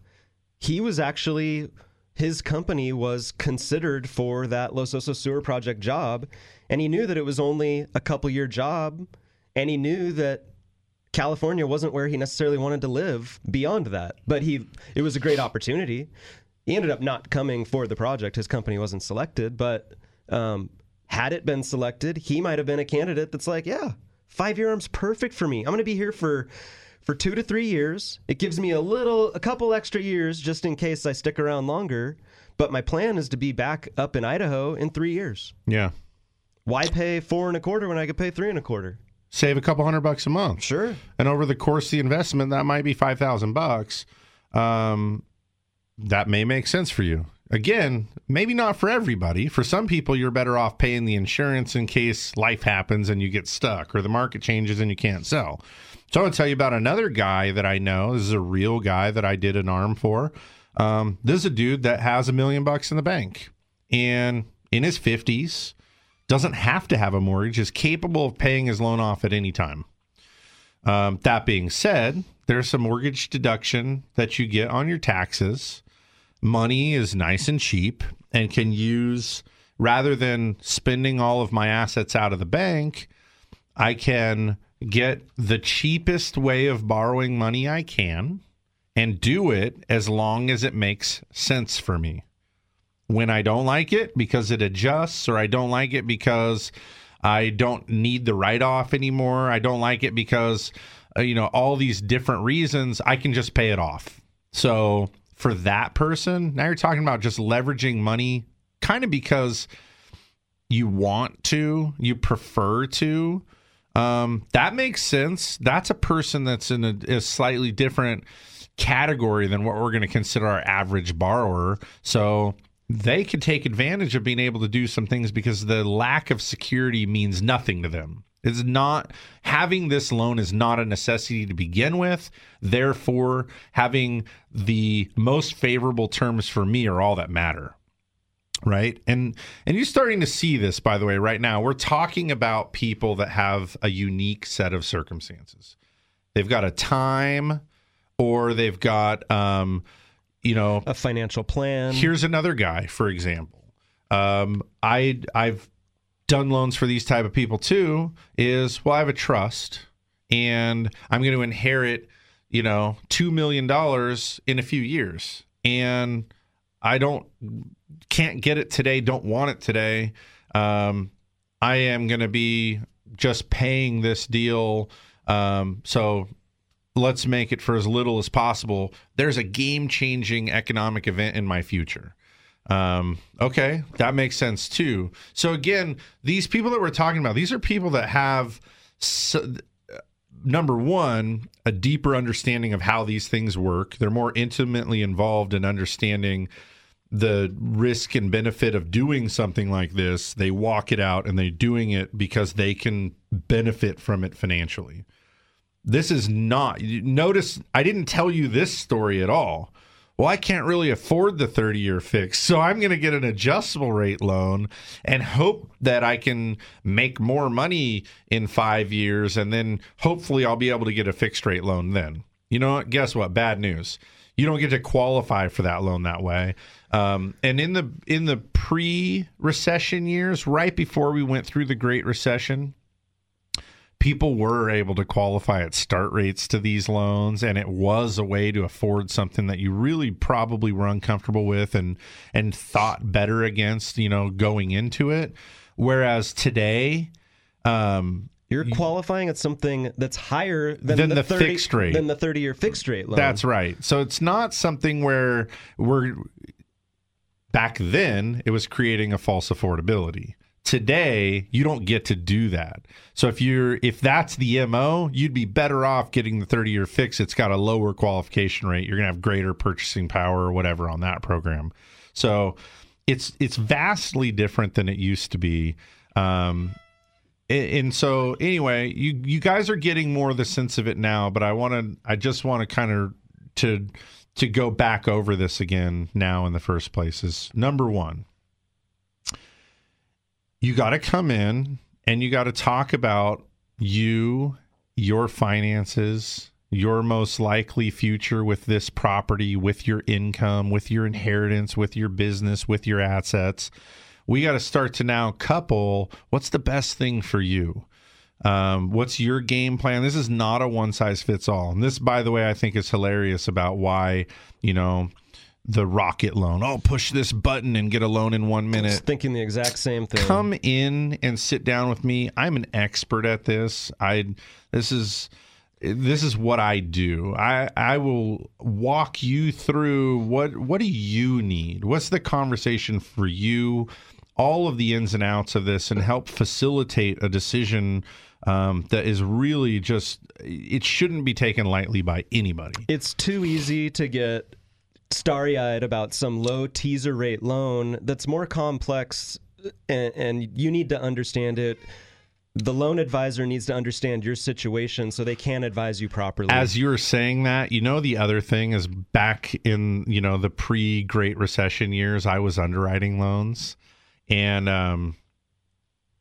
He was actually his company was considered for that Los Osos sewer project job, and he knew that it was only a couple year job, and he knew that California wasn't where he necessarily wanted to live beyond that. But he, it was a great opportunity. He ended up not coming for the project. His company wasn't selected, but um, had it been selected, he might have been a candidate that's like, yeah, five year arm's perfect for me. I'm going to be here for for two to three years. It gives me a little, a couple extra years just in case I stick around longer. But my plan is to be back up in Idaho in three years. Yeah. Why pay four and a quarter when I could pay three and a quarter? Save a couple hundred bucks a month. Sure. And over the course of the investment, that might be five thousand bucks. Um, that may make sense for you. Again, maybe not for everybody. For some people, you're better off paying the insurance in case life happens and you get stuck or the market changes and you can't sell. So I'm going to tell you about another guy that I know. This is a real guy that I did an arm for. Um, this is a dude that has a million bucks in the bank and in his 50s, doesn't have to have a mortgage, is capable of paying his loan off at any time. Um, that being said, there's some mortgage deduction that you get on your taxes. Money is nice and cheap and can use, rather than spending all of my assets out of the bank, I can get the cheapest way of borrowing money I can and do it as long as it makes sense for me. When I don't like it because it adjusts, or I don't like it because I don't need the write off anymore, I don't like it because, uh, you know, all these different reasons, I can just pay it off. So for that person, now you're talking about just leveraging money kind of because you want to, you prefer to. Um, that makes sense. That's a person that's in a, a slightly different category than what we're going to consider our average borrower. So they could take advantage of being able to do some things because the lack of security means nothing to them. It's not having this loan is not a necessity to begin with. Therefore, having the most favorable terms for me are all that matter right? And and you're starting to see this by the way right now. We're talking about people that have a unique set of circumstances. They've got a time or they've got um you know a financial plan. Here's another guy for example. Um i i've done loans for these type of people too is well i have a trust and i'm going to inherit you know 2 million dollars in a few years and i don't can't get it today, don't want it today, um, I am going to be just paying this deal. Um, so let's make it for as little as possible. There's a game changing economic event in my future. Um, okay, that makes sense too. So again, these people that we're talking about, these are people that have. So, number one, a deeper understanding of how these things work. They're more intimately involved in understanding the risk and benefit of doing something like this, they walk it out and they're doing it because they can benefit from it financially. This is not, notice I didn't tell you this story at all. Well, I can't really afford the 30 year fix, so I'm going to get an adjustable rate loan and hope that I can make more money in five years, and then hopefully I'll be able to get a fixed rate loan then. You know what? Guess what? Bad news. You don't get to qualify for that loan that way. Um, and in the in the pre-recession years, right before we went through the Great Recession, people were able to qualify at start rates to these loans, and it was a way to afford something that you really probably were uncomfortable with and and thought better against, you know, going into it. Whereas today, um, you're qualifying at something that's higher than, than the, the 30, fixed rate. than the 30 year fixed rate loan. That's right. So it's not something where we're back then it was creating a false affordability. Today, you don't get to do that. So if you're if that's the MO, you'd be better off getting the 30-year fix. It's got a lower qualification rate. You're going to have greater purchasing power or whatever on that program. So it's it's vastly different than it used to be. Um, and, so anyway, you you guys are getting more of the sense of it now, but I want to I just want to kind of to to go back over this again now in the first place is number 1 you got to come in and you got to talk about you, your finances, your most likely future with this property, with your income, with your inheritance, with your business, with your assets. We got to start to now couple what's the best thing for you? Um, what's your game plan? This is not a one size fits all. And this, by the way, I think is hilarious about why, you know, the rocket loan. Oh, push this button and get a loan in one minute. thinking the exact same thing. Come in and sit down with me. I'm an expert at this. I this is this is what I do. I I will walk you through what what do you need? What's the conversation for you? All of the ins and outs of this and help facilitate a decision um, that is really just it shouldn't be taken lightly by anybody. It's too easy to get starry eyed about some low teaser rate loan that's more complex and, and you need to understand it. The loan advisor needs to understand your situation so they can advise you properly. As you were saying that, you know, the other thing is back in, you know, the pre Great Recession years, I was underwriting loans. And um,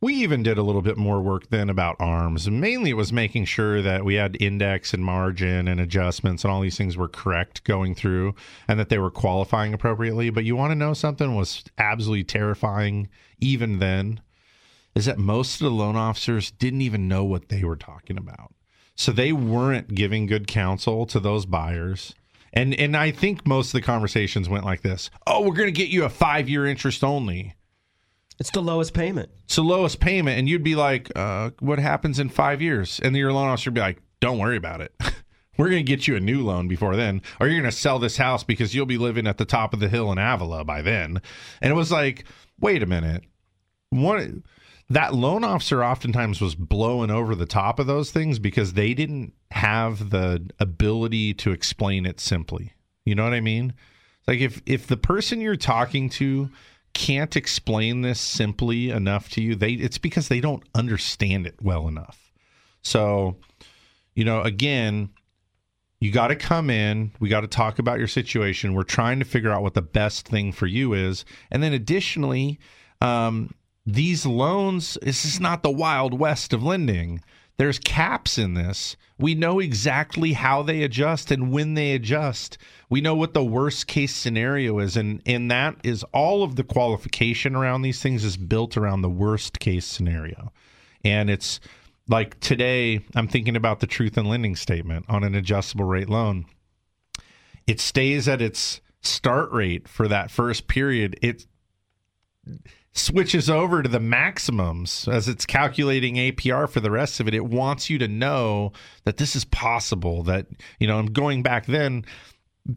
we even did a little bit more work then about arms. Mainly it was making sure that we had index and margin and adjustments and all these things were correct going through and that they were qualifying appropriately. But you want to know something was absolutely terrifying even then is that most of the loan officers didn't even know what they were talking about. So they weren't giving good counsel to those buyers. And and I think most of the conversations went like this. Oh, we're going to get you a 5-year interest only. It's the lowest payment. It's the lowest payment, and you'd be like, uh, "What happens in five years?" And your loan officer would be like, "Don't worry about it. We're going to get you a new loan before then, or you're going to sell this house because you'll be living at the top of the hill in Avila by then." And it was like, "Wait a minute, what?" That loan officer oftentimes was blowing over the top of those things because they didn't have the ability to explain it simply. You know what I mean? Like if if the person you're talking to can't explain this simply enough to you, they it's because they don't understand it well enough. So, you know, again, you got to come in, we got to talk about your situation. We're trying to figure out what the best thing for you is. And then additionally, um, these loans, this is not the wild west of lending. There's caps in this. We know exactly how they adjust and when they adjust. We know what the worst case scenario is, and and that is all of the qualification around these things is built around the worst case scenario. And it's like today, I'm thinking about the truth in lending statement on an adjustable rate loan. It stays at its start rate for that first period. It switches over to the maximums as it's calculating APR for the rest of it. It wants you to know that this is possible. That, you know, I'm going back then,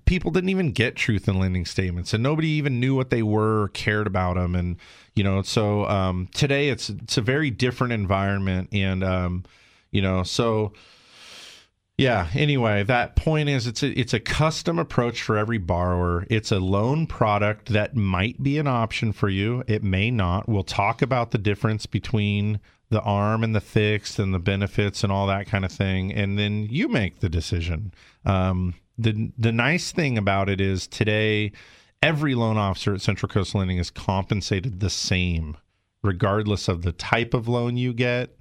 people didn't even get truth in lending statements and nobody even knew what they were or cared about them. And, you know, so um, today it's, it's a very different environment. And, um, you know, so yeah. Anyway, that point is it's a it's a custom approach for every borrower. It's a loan product that might be an option for you. It may not. We'll talk about the difference between the arm and the fixed and the benefits and all that kind of thing, and then you make the decision. Um, the the nice thing about it is today, every loan officer at Central Coast Lending is compensated the same, regardless of the type of loan you get.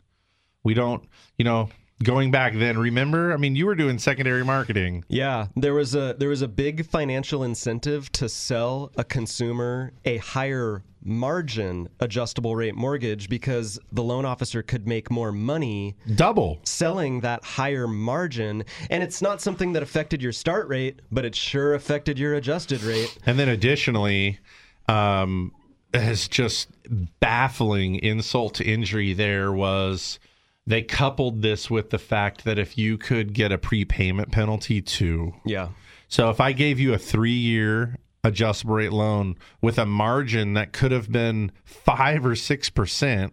We don't, you know, going back then remember? I mean you were doing secondary marketing. Yeah, there was a there was a big financial incentive to sell a consumer a higher margin adjustable rate mortgage because the loan officer could make more money double. selling that higher margin. And it's not something that affected your start rate but it sure affected your adjusted rate. And then additionally um as just baffling insult to injury there was they coupled this with the fact that if you could get a prepayment penalty too yeah so if i gave you a three year adjustable rate loan with a margin that could have been five or six percent.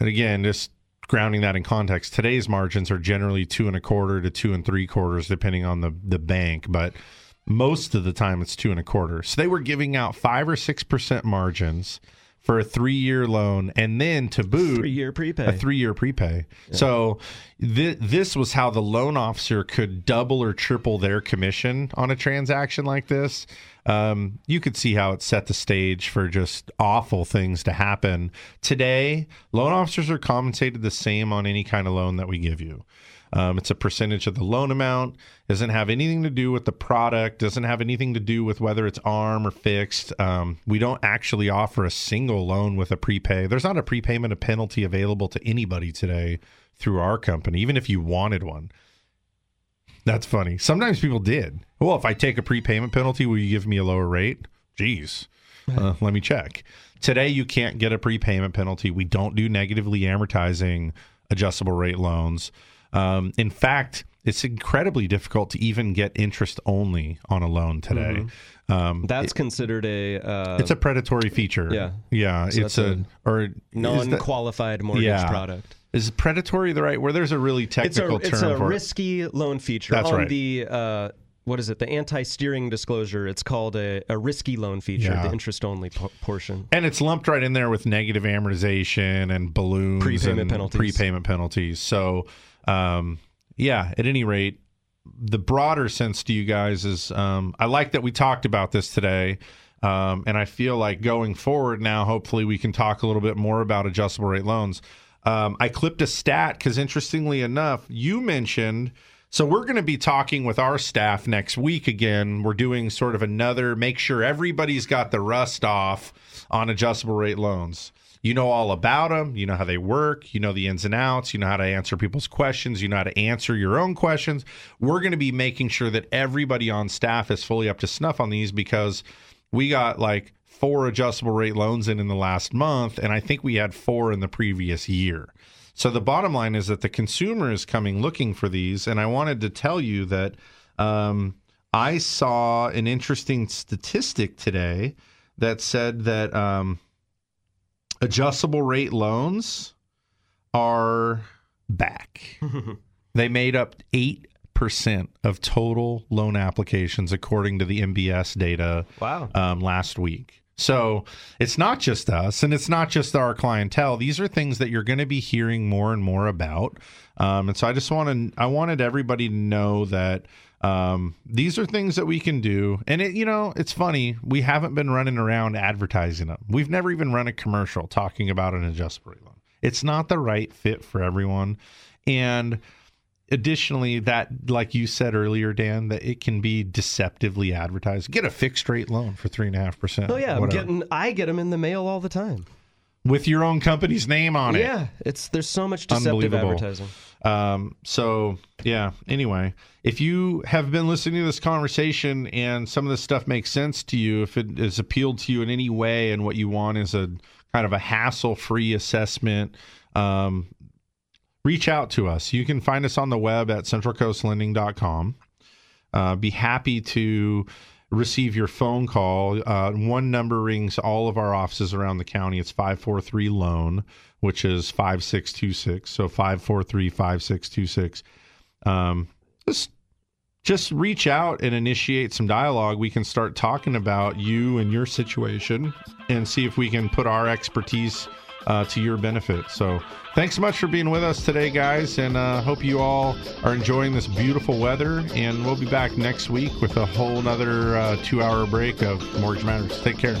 And again, just grounding that in context, today's margins are generally two and a quarter to two and three quarters, depending on the the bank, but most of the time it's two and a quarter. So they were giving out five or six percent margins for a three year loan, and then to boot, Three year prepay. a three year prepay. So th- this was how the loan officer could double or triple their commission on a transaction like this. Um, you could see how it set the stage for just awful things to happen. Today, loan officers are compensated the same on any kind of loan that we give you. Um, it's a percentage of the loan amount. Doesn't have anything to do with the product. Doesn't have anything to do with whether it's arm or fixed. Um, we don't actually offer a single loan with a prepay. There's not a prepayment penalty available to anybody today through our company, even if you wanted one. That's funny. Sometimes people did. Well, if I take a prepayment penalty, will you give me a lower rate? Jeez. Uh, let me check. Today, you can't get a prepayment penalty. We don't do negatively amortizing adjustable rate loans. Um, in fact, it's incredibly difficult to even get interest only on a loan today. Um, That's considered a. Uh, it's a predatory feature. Yeah. yeah. So it's that's a, or non-qualified mortgage Yeah. product. Is predatory the right where There's a really technical it's a, term it's a for it. risky loan feature That's on right. the uh, what is it the anti-steering disclosure it's called a, a risky loan feature Yeah. the interest only po- portion And it's lumped right in there with negative amortization and balloons, Prepayment and penalties. prepayment penalties. So, um, yeah. At any rate, the broader sense to you guys is um, I like that we talked about this today, um, and I feel like going forward now, hopefully, we can talk a little bit more about adjustable rate loans. Um, I clipped a stat because, interestingly enough, you mentioned. So we're going to be talking with our staff next week again. We're doing sort of another make sure everybody's got the rust off on adjustable rate loans. You know all about them. You know how they work. You know the ins and outs. You know how to answer people's questions. You know how to answer your own questions. We're going to be making sure that everybody on staff is fully up to snuff on these because we got like four adjustable rate loans in in the last month, and I think we had four in the previous year. So the bottom line is that the consumer is coming looking for these, and I wanted to tell you that um, I saw an interesting statistic today that said that um, adjustable rate loans are back. they made up eight percent of total loan applications, according to the MBA data. Wow. Um, last week. So it's not just us, and it's not just our clientele. These are things that you're going to be hearing more and more about. Um, and so I just want to, I wanted everybody to know that um, these are things that we can do. And it, you know, it's funny. We haven't been running around advertising them. We've never even run a commercial talking about an adjustable rate loan. It's not the right fit for everyone. And additionally, that, like you said earlier, Dan, that it can be deceptively advertised. Get a fixed rate loan for three and a half percent. oh yeah i'm getting i get them in the mail all the time with your own company's name on it. yeah it's there's so much deceptive advertising Um, so yeah. Anyway, if you have been listening to this conversation and some of this stuff makes sense to you, if it has appealed to you in any way, and what you want is a kind of a hassle-free assessment, um, reach out to us. You can find us on the web at centralcoastlending.com. Uh, be happy to receive your phone call. Uh, one number rings all of our offices around the county. It's 543 loan, which is 5626. So 543 5626. Um, just just reach out and initiate some dialogue. We can start talking about you and your situation and see if we can put our expertise uh, to your benefit. So, thanks so much for being with us today, guys, and uh, hope you all are enjoying this beautiful weather. And we'll be back next week with a whole nother uh, two hour break of Mortgage Matters. Take care.